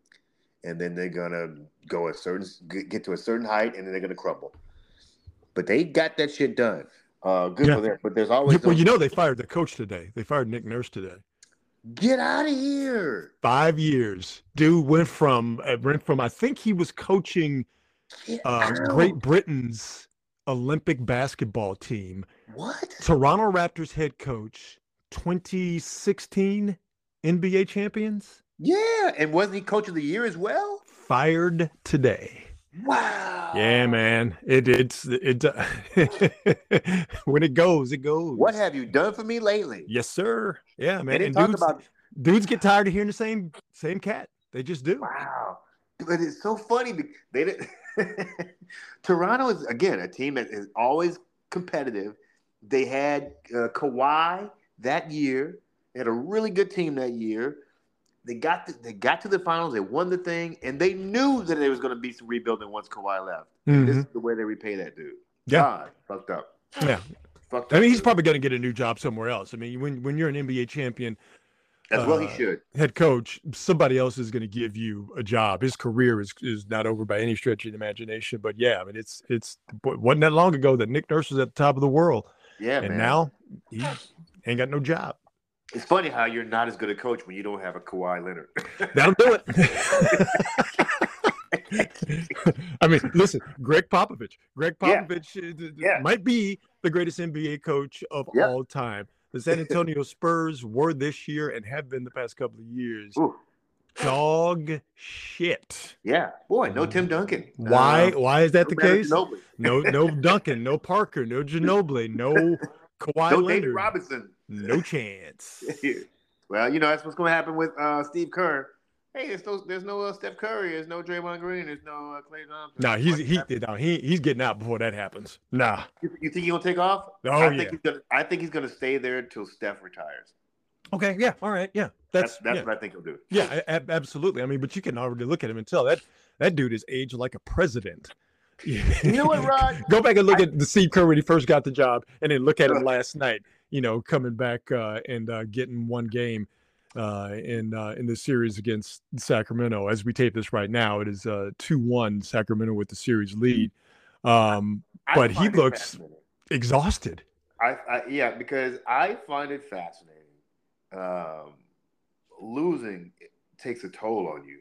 and then they're gonna go a certain get to a certain height, and then they're gonna crumble. But they got that shit done. Uh, good Yeah. for them. But there's always well, those- you know they fired the coach today. They fired Nick Nurse today. Get out of here. Five years. Dude went from uh, went from I think he was coaching uh. Great Britain's Olympic basketball team. What? Toronto Raptors head coach, 2016 NBA champions, Yeah, and wasn't he coach of the year as well? fired today. Wow. Yeah, man. It it's it when it goes, it goes. What have you done for me lately? Yes, sir. Yeah, man. And talk dudes, about dudes get tired of hearing the same same cat. They just do. wow. But it's so funny. because They didn't. Toronto is again a team that is always competitive. They had uh, Kawhi that year. They had a really good team that year. They got the, they got to the finals. They won the thing, and they knew that there was going to be some rebuilding once Kawhi left. This Mhm. is the way they repay that dude. Yeah. God, fucked up. Yeah. Fucked up. I mean, he's dude. probably going to get a new job somewhere else. I mean, when when you're an NBA champion as well. He uh, should. head coach, somebody else is going to give you a job. His career is is not over by any stretch of the imagination. But yeah, I mean, it's it's wasn't that long ago that Nick Nurse was at the top of the world, Yeah, and man. now he ain't got no job. It's funny how you're not as good a coach when you don't have a Kawhi Leonard. That'll do it. I mean, listen, Gregg Popovich. Gregg Popovich uh, Yeah. might be the greatest NBA coach of Yeah. all time. The San Antonio Spurs were this year and have been the past couple of years. Ooh, Dog shit. yeah, boy, no Tim Duncan. Why? Uh, why is that no the case? No, no Duncan, no Parker, no Ginobili, no Kawhi no David Leonard. Robinson. No chance. well, you know that's what's going to happen with uh, Steve Kerr. Hey, there's no, there's no uh, Steph Curry, there's no Draymond Green, there's no uh, Klay Thompson. No, he's What he no, he he's getting out before that happens. Nah. You, you think he's gonna take off? Oh, I yeah. think he's gonna. I think he's gonna stay there until Steph retires. Okay. Yeah. All right. Yeah. That's That's that's yeah. what I think he'll do. Yeah, a- a- absolutely. I mean, but you can already look at him and tell that that dude is aged like a president. You know what, Rod? Go back and look I- at the Steve Kerr when he first got the job, and then look at him last night. You know, coming back uh, and uh, getting one game uh, in uh, in the series against Sacramento. As we tape this right now, it is uh, two one Sacramento with the series lead. Um, I But he looks- exhausted. I, I yeah, because I find it fascinating. Um, losing takes a toll on you,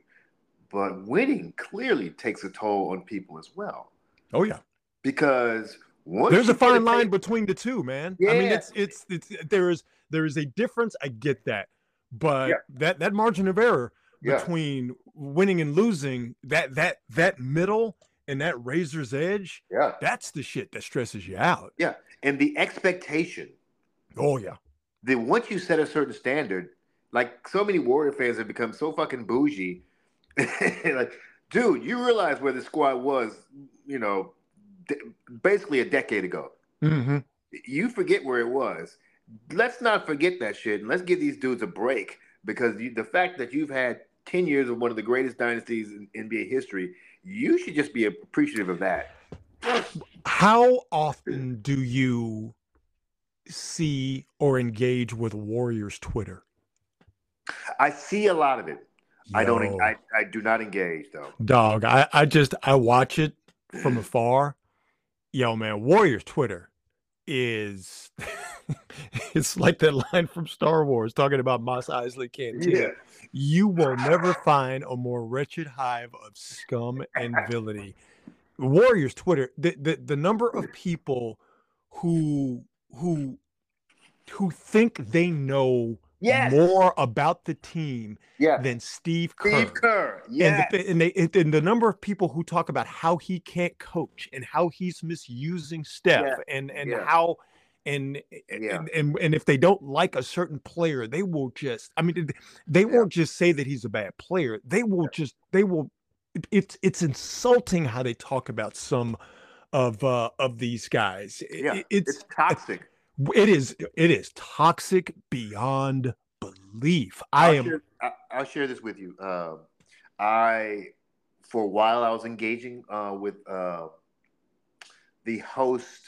but winning clearly takes a toll on people as well. Oh yeah. Because once There's a fine line taste- between the two, man. I mean, it's it's it's there is there is a difference. I get that, but Yeah. that that margin of error Yeah. between winning and losing, that that that middle and that razor's edge, yeah, that's the shit that stresses you out. Yeah, and the expectation Oh yeah, that once you set a certain standard, like so many Warrior fans have become so fucking bougie. like, dude, you realize where the squad was, you know, basically a decade ago. mm-hmm. you forget where it was. Let's not forget that shit, and let's give these dudes a break because you, the fact that you've had ten years of one of the greatest dynasties in NBA history, you should just be appreciative of that. How often do you see or engage with Warriors Twitter? I see a lot of it. I don't. I, I do not engage though. Dog, I, I just I watch it from afar. Yo, man, Warriors Twitter is it's like that line from Star Wars talking about Mos Eisley Cantina. You will never find a more wretched hive of scum and villainy. Warriors Twitter, the, the the number of people who who who think they know Yes. more about the team Yeah. than Steve Kerr. Steve Kerr. Yeah. And, the, and they and, the number of people who talk about how he can't coach and how he's misusing Steph Yeah. and and Yeah. how and, Yeah. and and and if they don't like a certain player, they will just I mean they won't just say that he's a bad player. They will just they will it's it's insulting how they talk about some of uh of these guys. Yeah. it- it's It's toxic. It is it is toxic beyond belief. I I'll am Share, I, I'll share this with you. Um, I, for a while, I was engaging uh, with uh, the host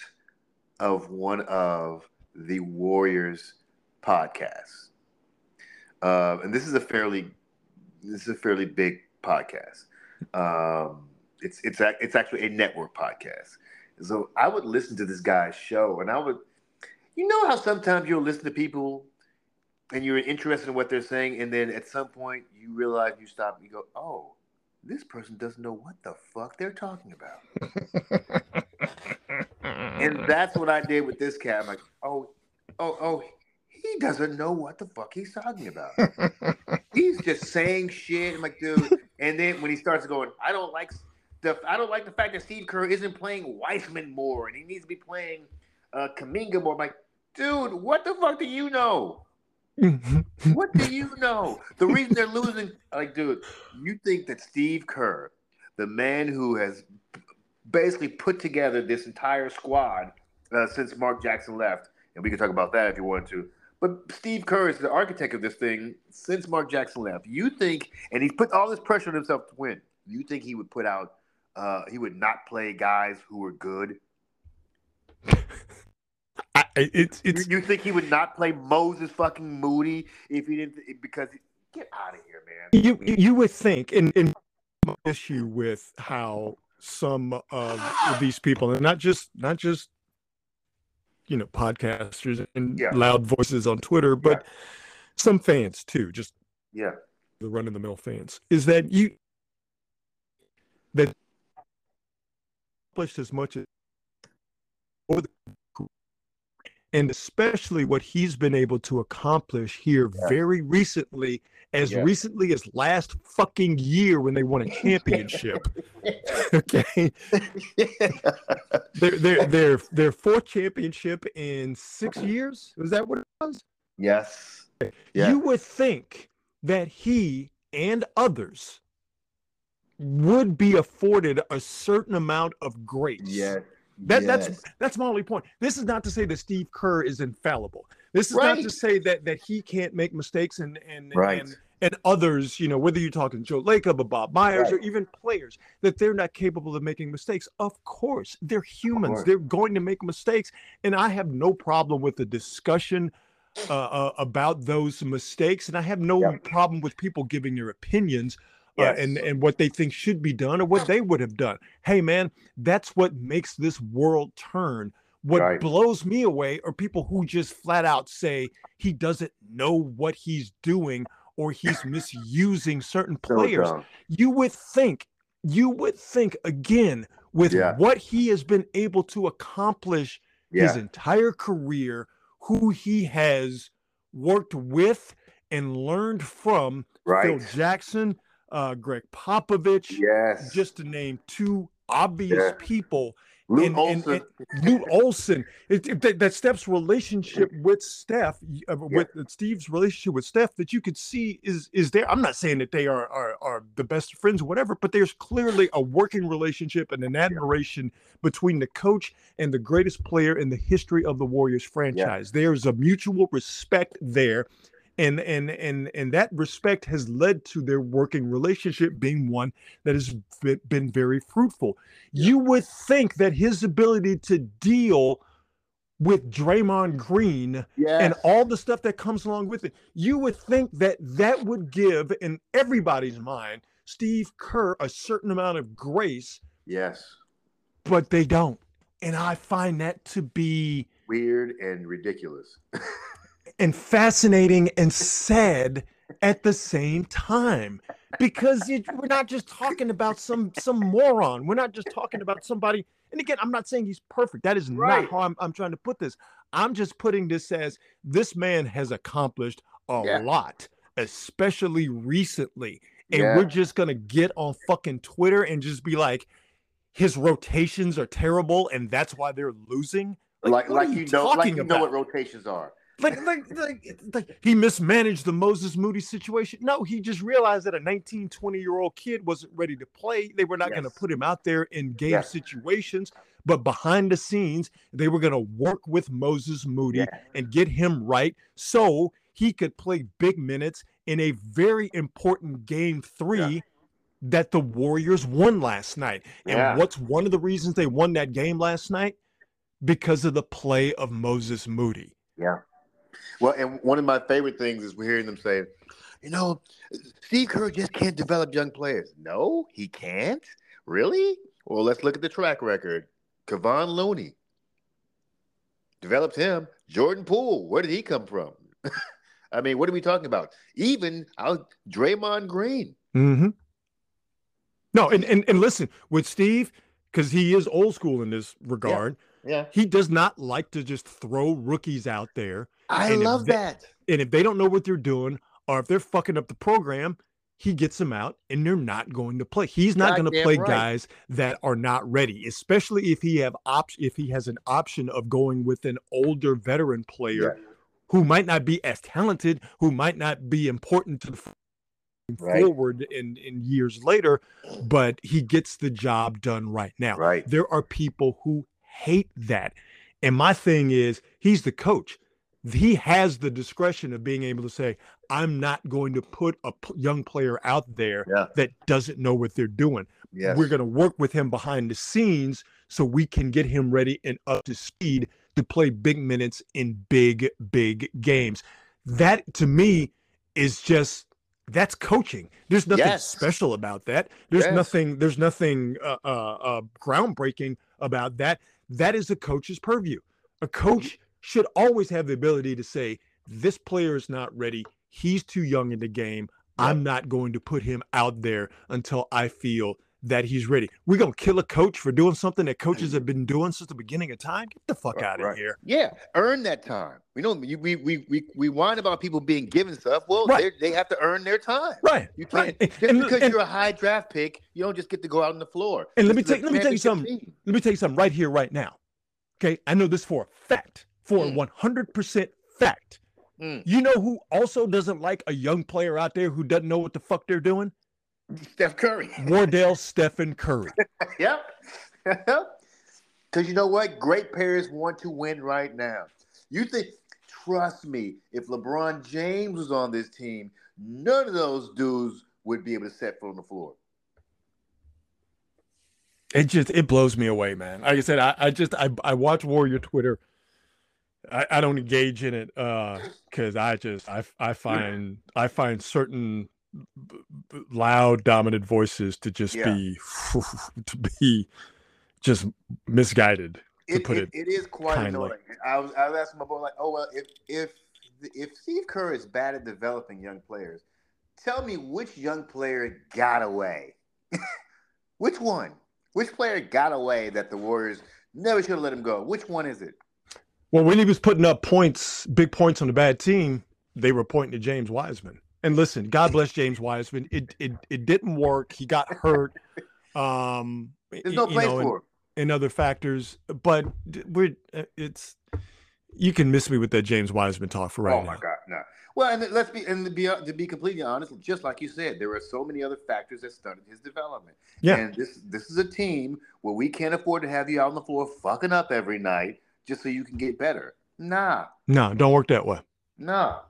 of one of the Warriors podcasts, uh, and this is a fairly this is a fairly big podcast. Um, it's it's ac- it's actually a network podcast. So I would listen to this guy's show, and I would, you know, how sometimes you'll listen to people and you're interested in what they're saying, and then at some point you realize you stop. and You go, oh, this person doesn't know what the fuck they're talking about. and that's what I did with this cat. I'm like, oh, oh, oh, he doesn't know what the fuck he's talking about. he's just saying shit. I'm like, dude. And then when he starts going, I don't like the I don't like the fact that Steve Kerr isn't playing Wiseman more, and he needs to be playing uh, Kuminga more. I'm like, dude, what the fuck do you know? what do you know? The reason they're losing, like, dude, you think that Steve Kerr, the man who has basically put together this entire squad uh, since Mark Jackson left, and we can talk about that if you want to. But Steve Kerr is the architect of this thing since Mark Jackson left. You think, and he's put all this pressure on himself to win. You think he would put out, uh, he would not play guys who were good? I, it's You, you think he would not play Moses fucking Moody if he didn't? Because get out of here, man. you you would think and, and issue with how some of these people and not just not just you know podcasters and Yeah. loud voices on Twitter, but some fans too, just Yeah, the run of the mill fans, is that you that accomplished as much as over the and especially what he's been able to accomplish here Yeah. very recently, as Yeah. recently as last fucking year when they won a championship. okay, their their their their fourth championship in six years. Was that what it was? yes, yeah, You would think that he and others would be afforded a certain amount of grace. yes. That, That's yes. that's my only point. This is not to say that Steve Kerr is infallible. This is not to say that that he can't make mistakes and and Right. and and others, you know, whether you're talking Joe Lacob or Bob Myers or even players, that they're not capable of making mistakes. Of course, they're humans. course. They're going to make mistakes, and I have no problem with the discussion uh, uh, about those mistakes, and I have no Yep. problem with people giving their opinions uh, and and what they think should be done or what they would have done. Hey, man, that's what makes this world turn. What Right. blows me away are people who just flat out say he doesn't know what he's doing or he's misusing certain players. dumb. You would think, you would think again with Yeah. what he has been able to accomplish his entire career, who he has worked with and learned from right. Phil Jackson, uh, Gregg Popovich, Yes. just to name two obvious Yeah. people. Lute and- and- Olson. Lute Olson, it, it- that, that Steph's relationship with Steph, uh, with Steve's relationship with Steph, that you could see is is there. I'm not saying that they are are, are the best friends or whatever, but there's clearly a working relationship and an admiration between the coach and the greatest player in the history of the Warriors franchise. There's a mutual respect there. And and and and that respect has led to their working relationship being one that has been, very fruitful. You would think that his ability to deal with Draymond Green yes. and all the stuff that comes along with it, you would think that that would give, in everybody's mind, Steve Kerr a certain amount of grace, yes. but they don't. And I find that to be Weird and ridiculous. and fascinating and sad at the same time because it, we're not just talking about some some moron we're not just talking about somebody and again i'm not saying he's perfect that is Right. not how I'm, I'm trying to put this i'm just putting this as this man has accomplished a Yeah. lot especially recently and Yeah. we're just gonna get on fucking twitter and just be like his rotations are terrible and that's why they're losing Like, what like, are you know, like you know what rotations are. Like, like, like, like he mismanaged the Moses Moody situation. No, he just realized that a 19, 20 year old kid wasn't ready to play. They were not going to put him out there in game Yes. situations, but behind the scenes, they were going to work with Moses Moody Yeah. and get him right so he could play big minutes in a very important game three. That the Warriors won last night. And Yeah. what's one of the reasons they won that game last night? Because of the play of Moses Moody. Yeah. Well, and one of my favorite things is we're hearing them say, you know, Steve Kerr just can't develop young players. No, he can't. Really? Well, let's look at the track record. Kevon Looney developed him. Jordan Poole, where did he come from? I mean, what are we talking about? Even Draymond Green. Mm-hmm. No, and, and and listen with Steve because he is old school in this regard. Yeah, He does not like to just throw rookies out there, I And love they- that. and if they don't know what they're doing or if they're fucking up the program, he gets them out, and they're not going to play. He's not going to play right. guys that are not ready, especially if he have op- if he has an option of going with an older veteran player who might not be as talented, who might not be important to the Right. forward in in years later, but he gets the job done right now. Right. There are people who hate that. And my thing is, he's the coach. He has the discretion of being able to say, I'm not going to put a p- young player out there Yeah. that doesn't know what they're doing. Yes. We're going to work with him behind the scenes so we can get him ready and up to speed to play big minutes in big, big games. That to me is just that's coaching. There's nothing Yes. special about that. There's Yes. nothing. There's nothing uh, uh, uh, groundbreaking about that. That is a coach's purview. A coach should always have the ability to say, "This player is not ready. He's too young in the game. I'm not going to put him out there until I feel that he's ready." We're gonna kill a coach for doing something that coaches have been doing since the beginning of time. Get the fuck Right, out of right. here. Yeah, earn that time. We know we we we we whine about people being given stuff. Well, Right. they they have to earn their time. Right. You can't Right. Just and- because and- you're a high draft pick, you don't just get to go out on the floor. And let me This is a take- let me tell you championship something. team. let me tell you something right here, right now. Okay, I know this for a fact, for Mm. 100% fact. Mm. You know who also doesn't like a young player out there who doesn't know what the fuck they're doing? Steph Curry. Wardell Stephen Curry. yep. Because you know what? Great players want to win right now. You think? Trust me. If LeBron James was on this team, none of those dudes would be able to set foot on the floor. It just it blows me away, man. Like I said, I, I just I, I watch Warrior Twitter. I, I don't engage in it uh because I just I I find I find certain b- b- loud dominant voices to just Yeah. be to be just misguided to put it, it it is quite kindly. annoying. I was I was asking my boy like, oh well, if if if Steve Kerr is bad at developing young players, tell me which young player got away. which one? Which player got away that the Warriors never should have let him go? Which one is it? Well, when he was putting up points, big points on a bad team, they were pointing to James Wiseman. And listen, God bless James Wiseman. It it it didn't work. He got hurt. Um, There's no place know, for him. and other factors. But we're uh, it's you can miss me with that James Wiseman talk for right now. oh my now. God, no. Well, and let's be and to be to be completely honest, just like you said, there are so many other factors that stunted his development. Yeah. And this this is a team where we can't afford to have you out on the floor fucking up every night just so you can get better. Nah, No, don't work that way. nah.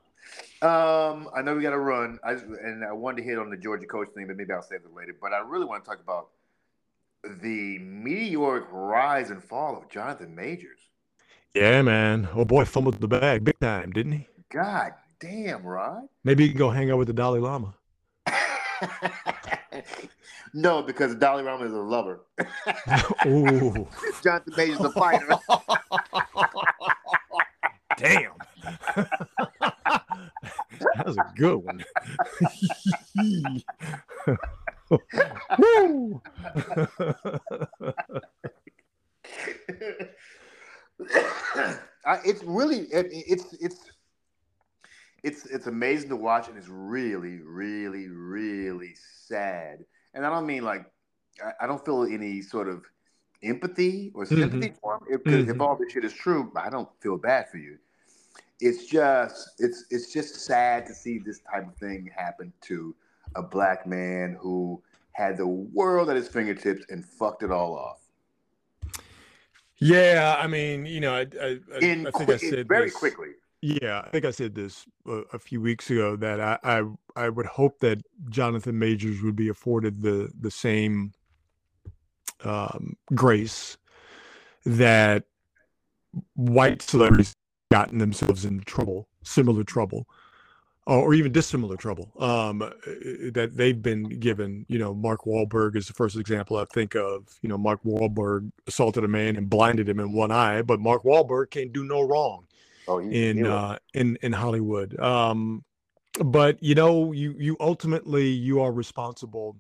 Um, I know we got to run. I just, and I wanted to hit on the Georgia coach thing, but maybe I'll save it later. But I really want to talk about the meteoric rise and fall of Jonathan Majors. Yeah, man. Oh boy, fumbled the bag big time, didn't he? God damn, Rod. Maybe he can go hang out with the Dalai Lama. no, because Dalai Lama is a lover. Ooh, Jonathan Majors is a fighter. Damn. that was a good one. Woo! I, it's really it, it's it's it's it's amazing to watch and it's really really really sad and i don't mean like i, I don't feel any sort of empathy or sympathy mm-hmm. for him if, 'cause if mm-hmm. all this shit is true i don't feel bad for you. It's just it's it's just sad to see this type of thing happen to a black man who had the world at his fingertips and fucked it all off. Yeah, I mean, you know, I, I, I, in I think I said very this- quickly. Yeah, I think I said this a, a few weeks ago that I, I I would hope that Jonathan Majors would be afforded the the same um, grace that white celebrities gotten themselves in trouble, similar trouble, or, or even dissimilar trouble um, uh, that they've been given. You know, Mark Wahlberg is the first example I think of. You know, Mark Wahlberg assaulted a man and blinded him in one eye, but Mark Wahlberg can't do no wrong Oh, in uh, in in Hollywood. Um, but you know, you you ultimately you are responsible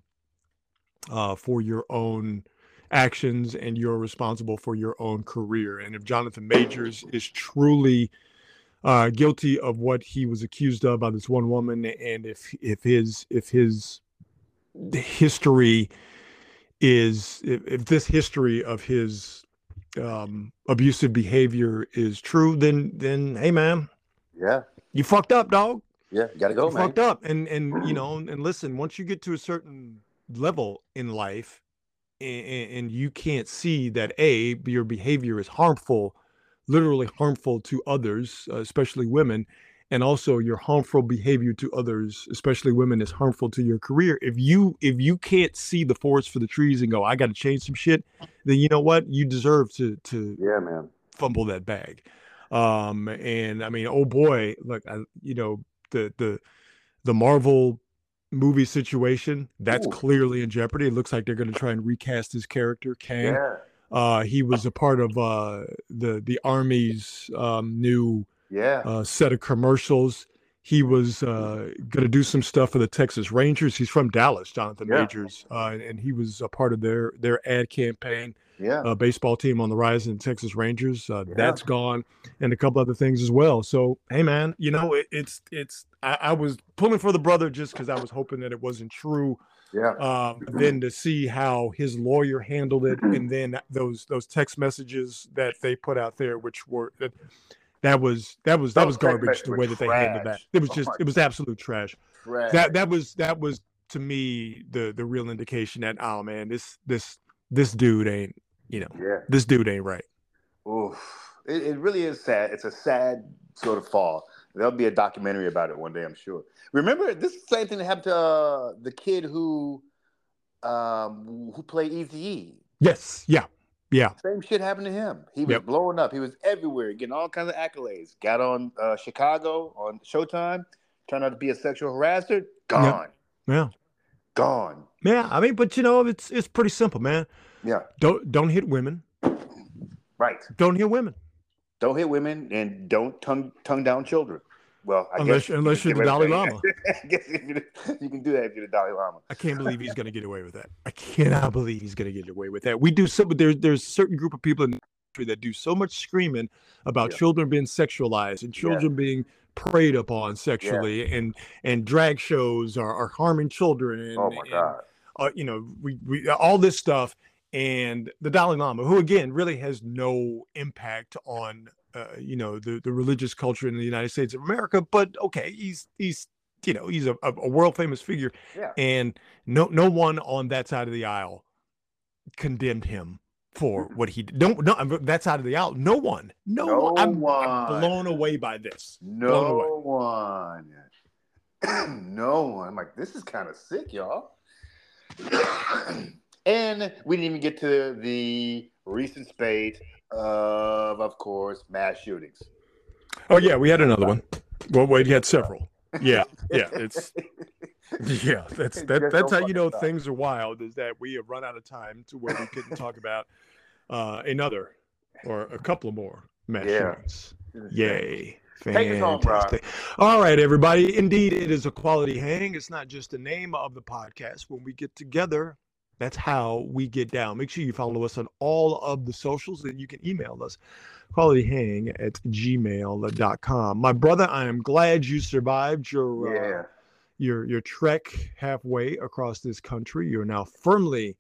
uh, for your own actions, and you're responsible for your own career. And if Jonathan Majors is truly uh, guilty of what he was accused of by this one woman, and if if his if his history is if, if this history of his um, abusive behavior is true, then then hey man, yeah, you fucked up, dog. yeah, you gotta go, you man. fucked up, and and you know, and listen, once you get to a certain level in life, and, and you can't see that a your behavior is harmful, literally harmful to others, uh, especially women, and also your harmful behavior to others, especially women, is harmful to your career. If you if you can't see the forest for the trees and go, I got to change some shit, then you know what, you deserve to to Yeah, man. fumble that bag. Um, and I mean, oh boy, look, I, you know, the the the Marvel movie situation that's Ooh. clearly in jeopardy. It looks like they're going to try and recast his character, Kang. Yeah, Uh, he was a part of uh, the the Army's um, new yeah. uh, set of commercials. He was uh, going to do some stuff for the Texas Rangers. He's from Dallas, Jonathan Yeah. Majors, uh, and, and he was a part of their their ad campaign yeah. uh, baseball team on the rise in Texas Rangers. Uh, Yeah. That's gone, and a couple other things as well. So, hey, man, you know it, it's it's. I, I was pulling for the brother just because I was hoping that it wasn't true. yeah. Um, but then to see how his lawyer handled it, and then those those text messages that they put out there, which were that that was that was that was garbage the way that they handled that. It was Oh just it was absolute trash. Trash. That that was that was to me the the real indication that oh man this this this dude ain't you know yeah. this dude ain't right. Oof. It, it really is sad. It's a sad sort of fall. There'll be a documentary about it one day, I'm sure. Remember, this is the same thing that happened to uh, the kid who um, who played Eazy-E. Yes, yeah, yeah, Same shit happened to him. He was Yep. blowing up. He was everywhere, getting all kinds of accolades. Got on uh, Chicago on Showtime, turned out to be a sexual harasser. Gone. yeah, Gone. Yeah. I mean, but you know, it's it's pretty simple, man. Yeah. Don't don't hit women. Right. Don't hit women Don't hit women and don't tongue tongue down children. Well, I unless guess unless you you're the Dalai Lama. I guess if you, you can do that if you're the Dalai Lama. I can't believe he's gonna get away with that. I cannot believe he's gonna get away with that. We do so, but there's there's a certain group of people in the country that do so much screaming about Yeah. children being sexualized and children being preyed upon sexually, and and drag shows are, are harming children. And, Oh my and, god. Uh, you know, we, we all this stuff, and the Dalai Lama, who again really has no impact on, uh, you know, the the religious culture in the United States of America, but okay, he's he's you know he's a, a world famous figure, Yeah. and no no one on that side of the aisle condemned him for what he did. Don't no that side of the aisle. No one, no, No one. I'm, I'm blown away by this. No one. no one. I'm like, this is kind of sick, y'all. And we didn't even get to the recent spate of, of course, mass shootings. Oh yeah, we had another one. Well, we had several. Yeah, yeah, it's yeah. That's that, that's how you know things are wild. Is that we have run out of time to where we couldn't talk about uh, another or a couple of more mass Yeah. shootings. Yay. Fantastic. All right, everybody. Indeed, it is a quality hang. It's not just the name of the podcast. When we get together, that's how we get down. Make sure you follow us on all of the socials and you can email us qualityhang at gmail.com. My brother, I am glad you survived your uh, your your trek halfway across this country. You're now firmly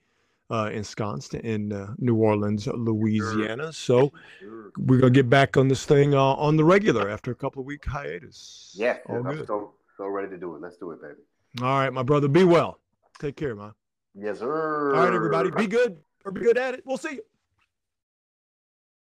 uh, ensconced in uh, New Orleans, Louisiana. So Sure. we're gonna get back on this thing uh, on the regular after a couple of week hiatus. Yeah. all I'm good. so, so ready to do it. Let's do it, baby. All right, my brother. Be well. Take care, man. Yes, sir. All right, everybody. Be good or be good at it. We'll see you.